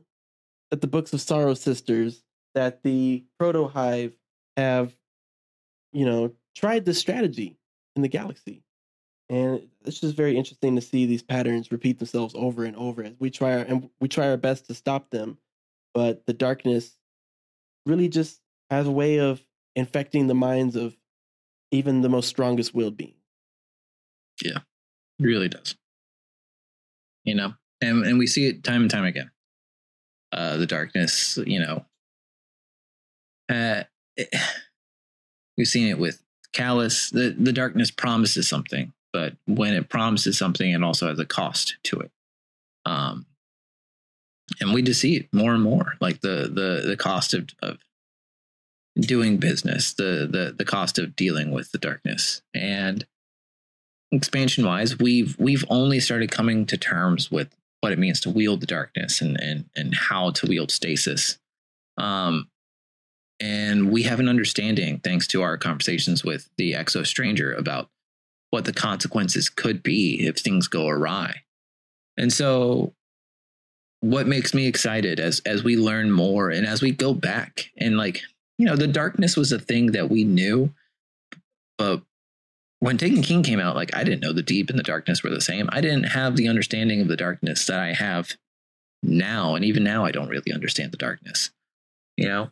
that the books of sorrow sisters that the proto hive have you know tried this strategy in the galaxy and it's just very interesting to see these patterns repeat themselves over and over as we try our, and we try our best to stop them but the darkness really just has a way of infecting the minds of even the most strongest willed beings It really does. You know, and and we see it time and time again. Uh, the darkness, you know, uh, it- (sighs) we've seen it with Calus. The the darkness promises something, but when it promises something, it also has a cost to it. Um, and we just see it more and more, like the the the cost of of doing business, the the the cost of dealing with the darkness, and expansion wise, we've we've only started coming to terms with what it means to wield the darkness and and and how to wield stasis Um, and we have an understanding, thanks to our conversations with the Exo Stranger, about what the consequences could be if things go awry. And so, what makes me excited as as we learn more and as we go back and like you know, the darkness was a thing that we knew, but when Taken King came out, like I didn't know the deep and the darkness were the same. I didn't have the understanding of the darkness that I have now, and even now, I don't really understand the darkness. You know,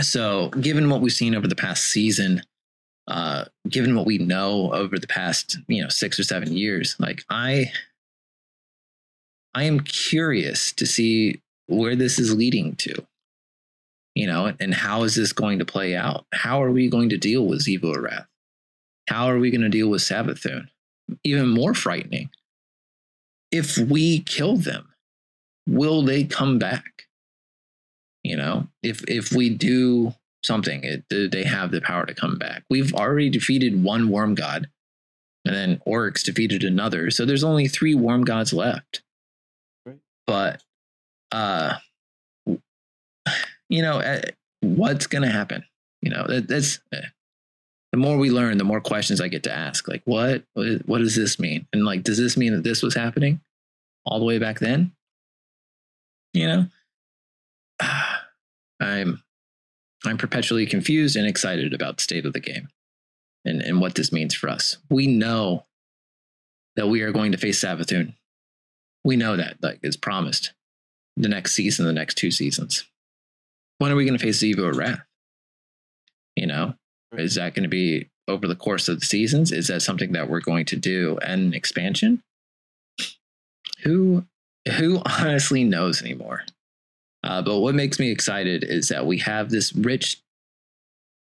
so given what we've seen over the past season, uh, given what we know over the past you know six or seven years, like I, I am curious to see where this is leading to you know, and how is this going to play out? How are we going to deal with Xivu Arath? How are we going to deal with Savathun? Even more frightening, if we kill them, will they come back? You know, if if we do something, it, do they have the power to come back? We've already defeated one worm god, and then Oryx defeated another, so there's only three worm gods left. Right. But uh you know, uh, what's going to happen? You know, that, that's uh, the more we learn, the more questions I get to ask. Like, what, what, what does this mean? And like, does this mean that this was happening all the way back then? You know, I'm, I'm perpetually confused and excited about the state of the game and, and what this means for us. We know that we are going to face Savathun. We know that, like it's promised the next season, the next two seasons when are we going to face Xivu Arath? You know, is that going to be over the course of the seasons? Is that something that we're going to do an expansion? Who who honestly knows anymore? Uh, but what makes me excited is that we have this rich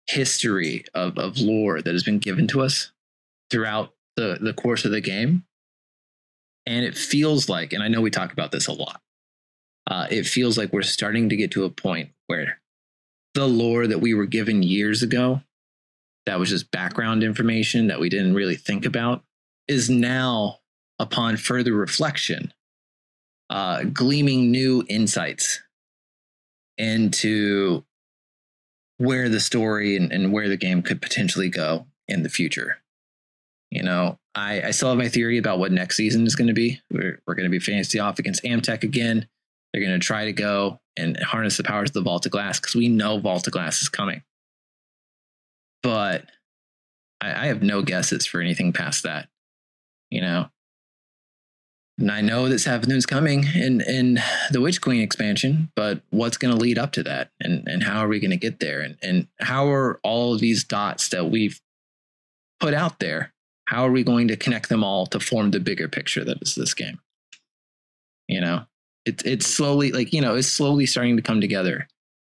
history of, of lore that has been given to us throughout the, the course of the game. And it feels like, and I know we talk about this a lot, uh, it feels like we're starting to get to a point where the lore that we were given years ago, that was just background information that we didn't really think about, is now, upon further reflection, uh, gleaming new insights into where the story and, and where the game could potentially go in the future. You know, I, I still have my theory about what next season is going to be. We're, we're going to be fantasy off against Amtech again. They're going to try to go and harness the powers of the Vault of Glass because we know Vault of Glass is coming. But I, I have no guesses for anything past that, you know. And I know that Savathun's coming in in the Witch Queen expansion, but what's going to lead up to that, and and how are we going to get there, and and how are all of these dots that we've put out there? How are we going to connect them all to form the bigger picture that is this game? You know, it's it's slowly like you know it's slowly starting to come together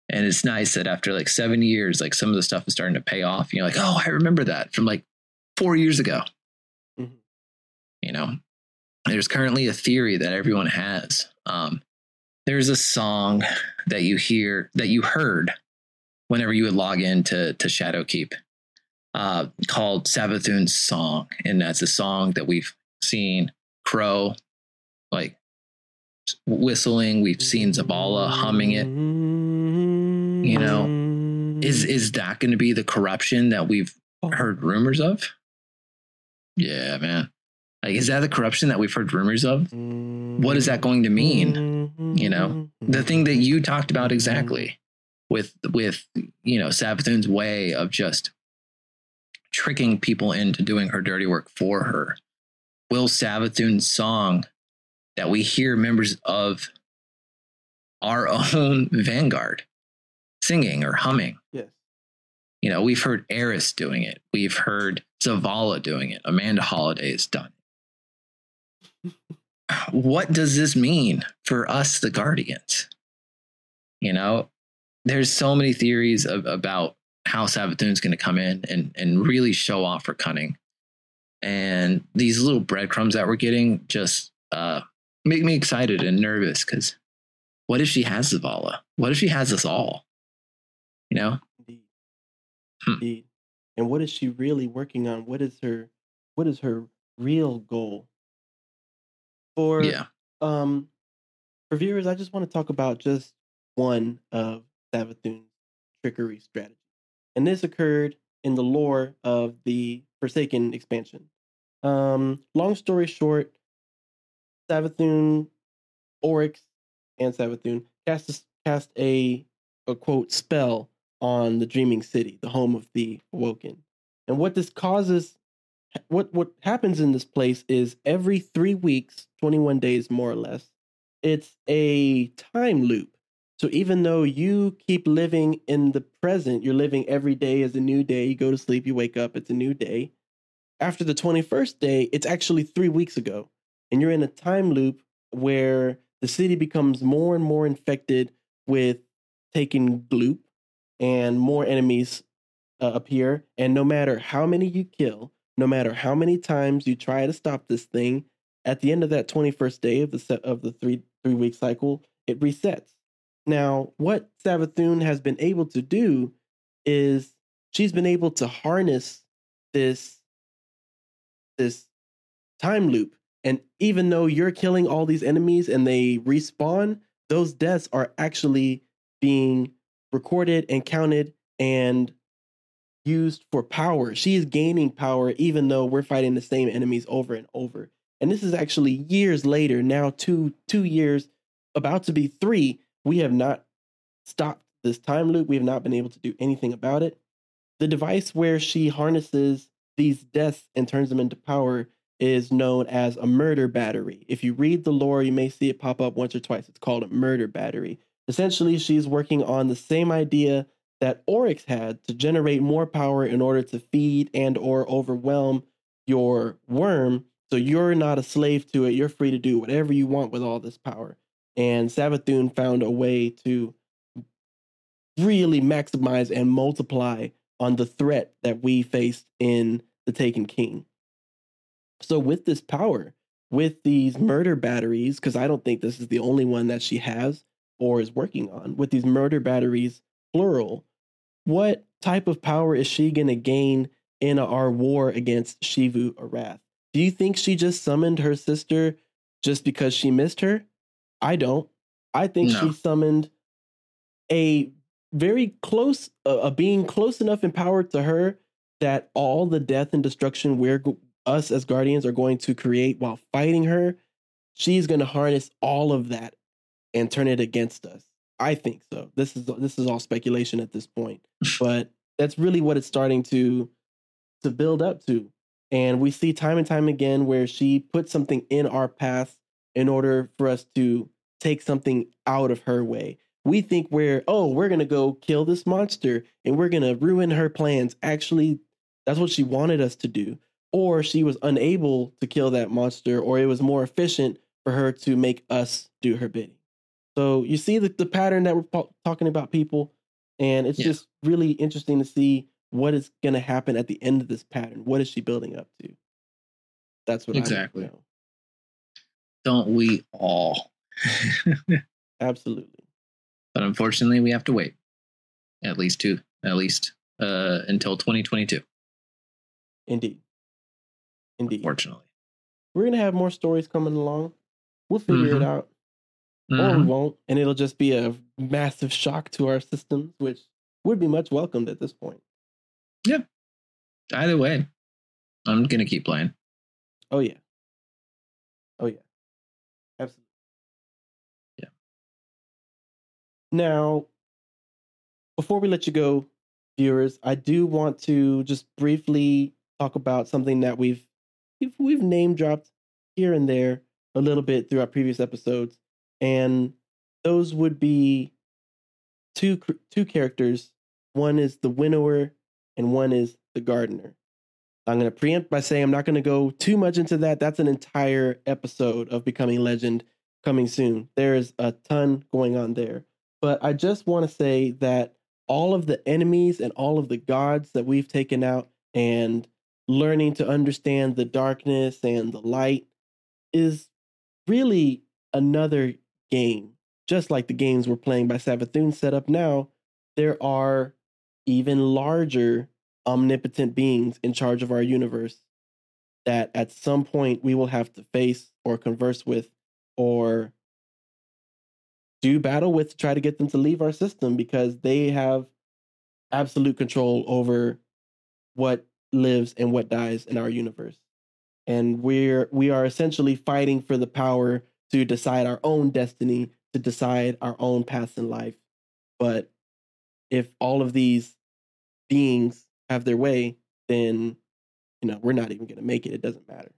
and it's nice that after like seven years like some of the stuff is starting to pay off you're like oh i remember that from like four years ago mm-hmm. you know there's currently a theory that everyone has um, there's a song that you hear that you heard whenever you would log in to, to shadowkeep uh, called Savathun's song and that's a song that we've seen crow like whistling. We've seen Zavala humming it. You know, is is that going to be the corruption that we've heard rumors of? Yeah, man. Like, is that the corruption that we've heard rumors of? What is that going to mean? You know, the thing that you talked about exactly with with you know Savathun's way of just tricking people into doing her dirty work for her. Will Savathun's song that we hear members of our own (laughs) vanguard singing or humming. Yes. You know, we've heard Eris doing it. We've heard Zavala doing it. Amanda Holliday has done it. What does this mean for us, the Guardians? You know, there's so many theories of, about how Savathun's going to come in and, and really show off her cunning. And these little breadcrumbs that we're getting just uh, make me excited and nervous because what if she has Zavala? What if she has us all? You know? Indeed. Hmm. Indeed. And what is she really working on? What is her what is her real goal? For yeah. um for viewers, I just want to talk about just one of Savathun's trickery strategy. And this occurred in the lore of the Forsaken expansion. Um, long story short, Savathun, Oryx, and Savathun cast a, cast a, a quote spell on the Dreaming City, the home of the Awoken. And what this causes, what what happens in this place is every three weeks, twenty one days more or less, it's a time loop. So even though you keep living in the present, you're living every day as a new day. You go to sleep, you wake up, it's a new day. After the 21st day, it's actually three weeks ago. And you're in a time loop where the city becomes more and more infected with taking gloop and more enemies uh, appear. And no matter how many you kill, no matter how many times you try to stop this thing, at the end of that 21st day of the set of the three three week cycle, it resets. Now, what Savathun has been able to do is she's been able to harness this this time loop. And even though you're killing all these enemies and they respawn, those deaths are actually being recorded and counted and used for power. She is gaining power even though we're fighting the same enemies over and over. And this is actually years later, now two two years, about to be three. We have not stopped this time loop. We have not been able to do anything about it. The device where she harnesses these deaths and turns them into power is known as a murder battery. If you read the lore, you may see it pop up once or twice. It's called a murder battery. Essentially, she's working on the same idea that Oryx had to generate more power in order to feed and or overwhelm your worm so you're not a slave to it. You're free to do whatever you want with all this power. And Savathun found a way to really maximize and multiply on the threat that we faced in the Taken King. So with this power, with these murder batteries, because I don't think this is the only one that she has or is working on, with these murder batteries, plural, what type of power is she going to gain in our war against Xivu Arath? Do you think she just summoned her sister just because she missed her? I don't. I think No. she summoned a very close, uh, a being close enough in power to her that all the death and destruction we're us as guardians are going to create while fighting her, she's going to harness all of that and turn it against us. I think so. This is this is all speculation at this point, (laughs) but that's really what it's starting to to build up to. And we see time and time again where she puts something in our path in order for us to take something out of her way. We think we're, oh, we're going to go kill this monster and we're going to ruin her plans. Actually, that's what she wanted us to do. Or she was unable to kill that monster, or it was more efficient for her to make us do her bidding. So you see the, the pattern that we're po- talking about, people. And it's Yeah. just really interesting to see what is going to happen at the end of this pattern. What is she building up to? That's what Exactly. I want to know. Don't we all? (laughs) Absolutely. but unfortunately, we have to wait at least two, at least uh, until 2022. Indeed. Indeed. Unfortunately, We're going to have more stories coming along. We'll figure it Mhm. Out, or we Mhm. won't. And it'll just be a massive shock to our systems, which would be much welcomed at this point. Yeah. Either way, I'm gonna keep playing. Oh, yeah. Oh, yeah. Absolutely. Yeah. Now, before we let you go, viewers, I do want to just briefly talk about something that we've we've, we've name dropped here and there a little bit through our previous episodes, and those would be two two characters. One is the winnower, and one is the gardener. I'm going to preempt by saying I'm not going to go too much into that. That's an entire episode of Becoming Legend coming soon. There's a ton going on there. But I just want to say that all of the enemies and all of the gods that we've taken out and learning to understand the darkness and the light is really another game. Just like the games we're playing by Savathun set up now, there are even larger omnipotent beings in charge of our universe that at some point we will have to face or converse with or do battle with to try to get them to leave our system because they have absolute control over what lives and what dies in our universe. And we're we are essentially fighting for the power to decide our own destiny, to decide our own paths in life. But if all of these beings have their way, then you know, we're not even going to make it. It doesn't matter.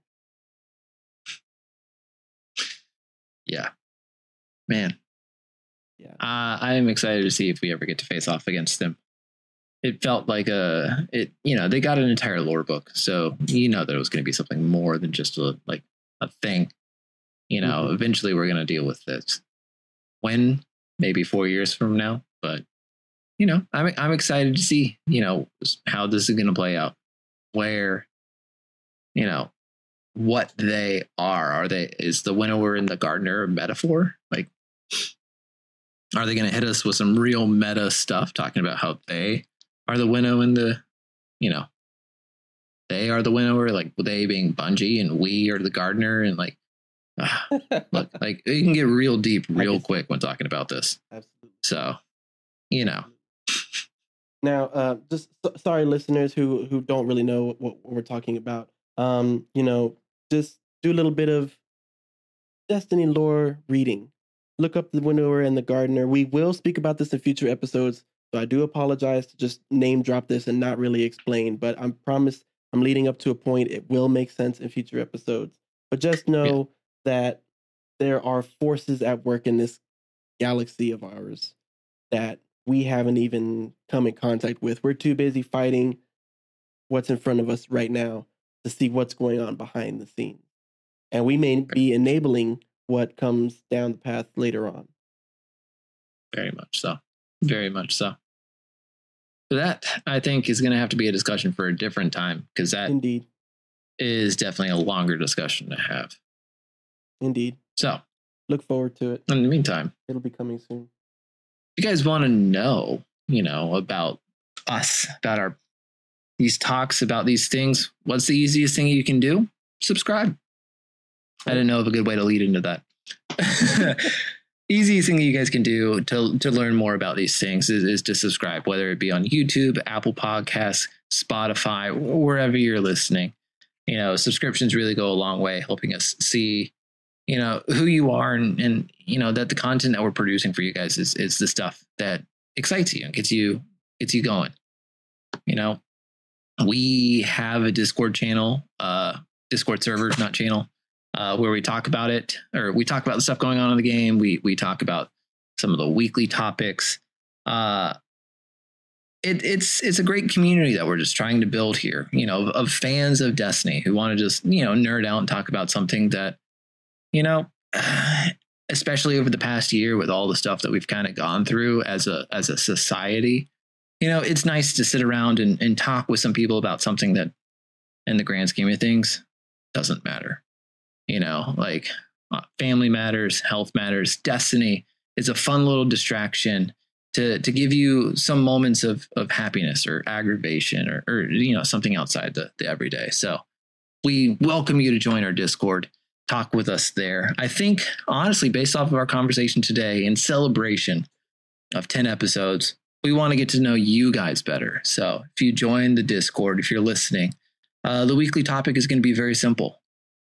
Yeah. Man. Yeah. Uh, I'm excited to see if we ever get to face off against them. It felt like a it you know, they got an entire lore book. So you know that it was gonna be something more than just a like a thing. You know, Mhm. eventually we're gonna deal with this. When? Maybe four years from now. But you know, I'm I'm excited to see, you know, how this is gonna play out. Where, you know, what they are. Are they is the winnower and the gardener a metaphor? Like are they going to hit us with some real meta stuff talking about how they are the winnow and the you know they are the winnower like they being Bungie and we are the gardener and like (sighs) look like you can get real deep real quick when talking about this Absolutely. so you know Now, uh, just sorry, listeners who who don't really know what, what we're talking about. Um, you know, just do a little bit of Destiny lore reading. Look up the Winnower and the Gardener. We will speak about this in future episodes, so I do apologize to just name drop this and not really explain. But I promise I'm leading up to a point. It will make sense in future episodes. But just know that there are forces at work in this galaxy of ours that we haven't even come in contact with. We're too busy fighting what's in front of us right now to see what's going on behind the scenes. And we may be enabling what comes down the path later on. very much so very much so so that i think is going to have to be a discussion for a different time because that Indeed. is definitely a longer discussion to have Indeed. so Look forward to it. in the meantime It'll be coming soon. if you guys want to know, you know, about us, about our these talks about these things, what's the easiest thing you can do? Subscribe. I didn't know of a good way to lead into that. (laughs) easiest thing that you guys can do to to learn more about these things is, is to subscribe, whether it be on YouTube, Apple Podcasts, Spotify, wherever you're listening. You know, subscriptions really go a long way helping us see, you know, who you are and, and you know that the content that we're producing for you guys is is the stuff that excites you and gets you gets you going. You know, we have a Discord channel, uh Discord server, not channel, uh, where we talk about it, or we talk about the stuff going on in the game. We we talk about some of the weekly topics. Uh, it, it's it's a great community that we're just trying to build here. You know, of, of fans of Destiny who want to just you know nerd out and talk about something that you know, (sighs) especially over the past year with all the stuff that we've kind of gone through as a as a society. You know, it's nice to sit around and, and talk with some people about something that, in the grand scheme of things, doesn't matter you know like uh, family matters health matters destiny is a fun little distraction to to give you some moments of of happiness or aggravation or or you know something outside the, the everyday so we welcome you to join our discord talk with us there i think honestly based off of our conversation today in celebration of 10 episodes we want to get to know you guys better so if you join the discord if you're listening uh, the weekly topic is going to be very simple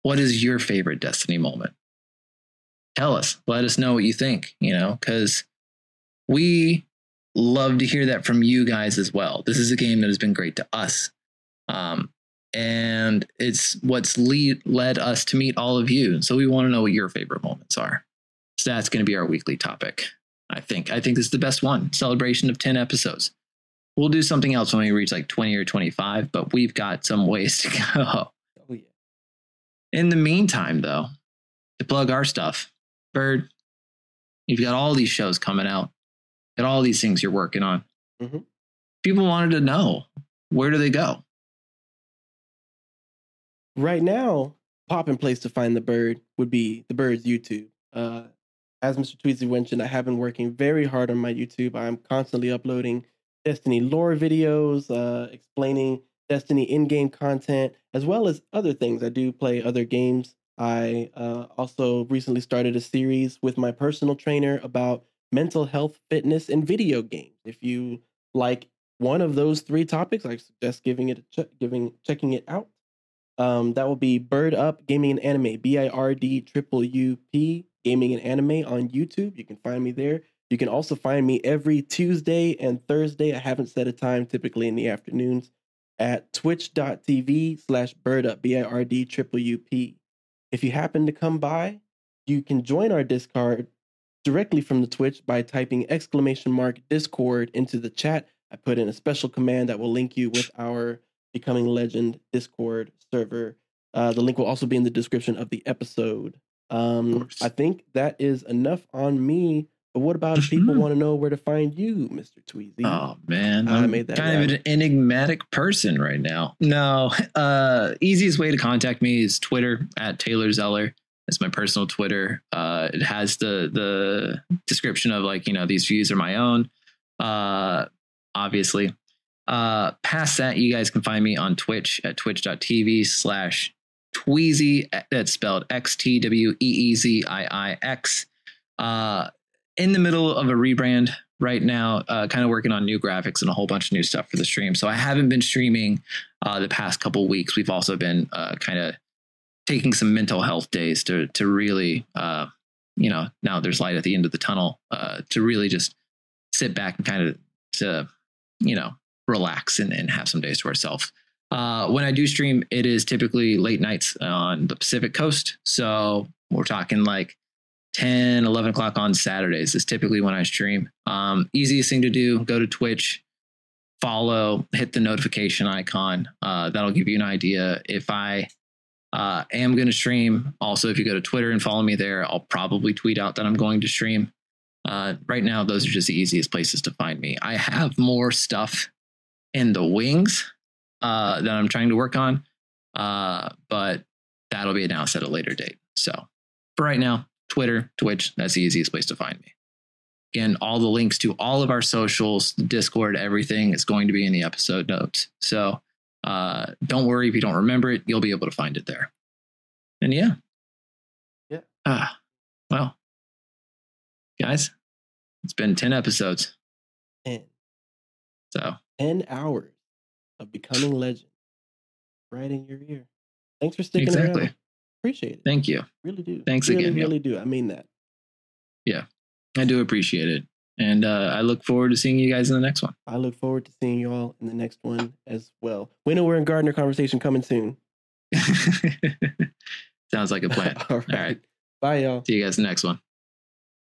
what is your favorite Destiny moment? Tell us. Let us know what you think, you know, because we love to hear that from you guys as well. This is a game that has been great to us. Um, and it's what's lead, led us to meet all of you. So we want to know what your favorite moments are. So that's going to be our weekly topic. I think. I think this is the best one. Celebration of 10 episodes. We'll do something else when we reach like 20 or 25, but we've got some ways to (laughs) go. Oh yeah. In the meantime, though, to plug our stuff, Bird, you've got all these shows coming out, got all these things you're working on. Mhm. People wanted to know where do they go? Right now, popping place to find the bird would be the bird's YouTube. Uh, as Mr. Tweezy mentioned, I have been working very hard on my YouTube. I'm constantly uploading Destiny lore videos, uh, explaining Destiny in-game content, as well as other things. I do play other games I uh, also recently started a series with my personal trainer about mental health, fitness, and video games. If you like one of those three topics, I suggest giving it a check, giving checking it out. Um, that will be Bird Up Gaming and Anime, B I R D triple U P Gaming and Anime on YouTube. You can find me there. You can also find me every Tuesday and Thursday. I haven't set a time, typically in the afternoons, at twitch.tv slash birdup, B I R D triple U P. If you happen to come by, you can join our Discord directly from the Twitch by typing exclamation mark Discord into the chat. I put in a special command that will link you with our Becoming Legend Discord server. Uh, the link will also be in the description of the episode. Um. I think that is enough on me. But what about if people Mhm. want to know where to find you, Mr. Tweezy? Oh man, I I'm made that kind of an enigmatic person right now. No, (laughs) uh, easiest way to contact me is Twitter at Taylor Zeller. That's my personal Twitter. Uh, it has the the description of like you know these views are my own. Uh, obviously, uh, past that, you guys can find me on Twitch at twitch.tv slash Tweezy. That's spelled X T W E E Z I I X. Uh, in the middle of a rebrand right now, uh, kind of working on new graphics and a whole bunch of new stuff for the stream. So I haven't been streaming uh, the past couple weeks. We've also been uh, kind of taking some mental health days to to really, uh, you know, now there's light at the end of the tunnel uh, to really just sit back and kind of to, you know, relax and, and have some days to ourselves. Uh, when I do stream, it is typically late nights on the Pacific Coast. So we're talking like 10, 11 o'clock on Saturdays is typically when I stream. Um, easiest thing to do, go to Twitch, follow, hit the notification icon. Uh, that'll give you an idea. If I uh, am going to stream, also, if you go to Twitter and follow me there, I'll probably tweet out that I'm going to stream. Uh, right now, those are just the easiest places to find me. I have more stuff in the wings uh, that I'm trying to work on, uh, but that'll be announced at a later date. So for right now, Twitter, Twitch, that's the easiest place to find me. Again, all the links to all of our socials, Discord, everything is going to be in the episode notes. So uh, don't worry if you don't remember it, you'll be able to find it there. And yeah. Yeah. Ah, well, guys, it's been 10 episodes. 10, So 10 hours of becoming legend right in your ear. Thanks for sticking exactly. around. Appreciate it. Thank you. Really do. Thanks really, again, yeah. Really do. I mean that. Yeah. I do appreciate it. And uh, I look forward to seeing you guys in the next one. I look forward to seeing you all in the next one as well. Winnower and Gardener conversation coming soon. (laughs) Sounds like a plan. (laughs) all right. right. Bye, y'all. See you guys in the next one.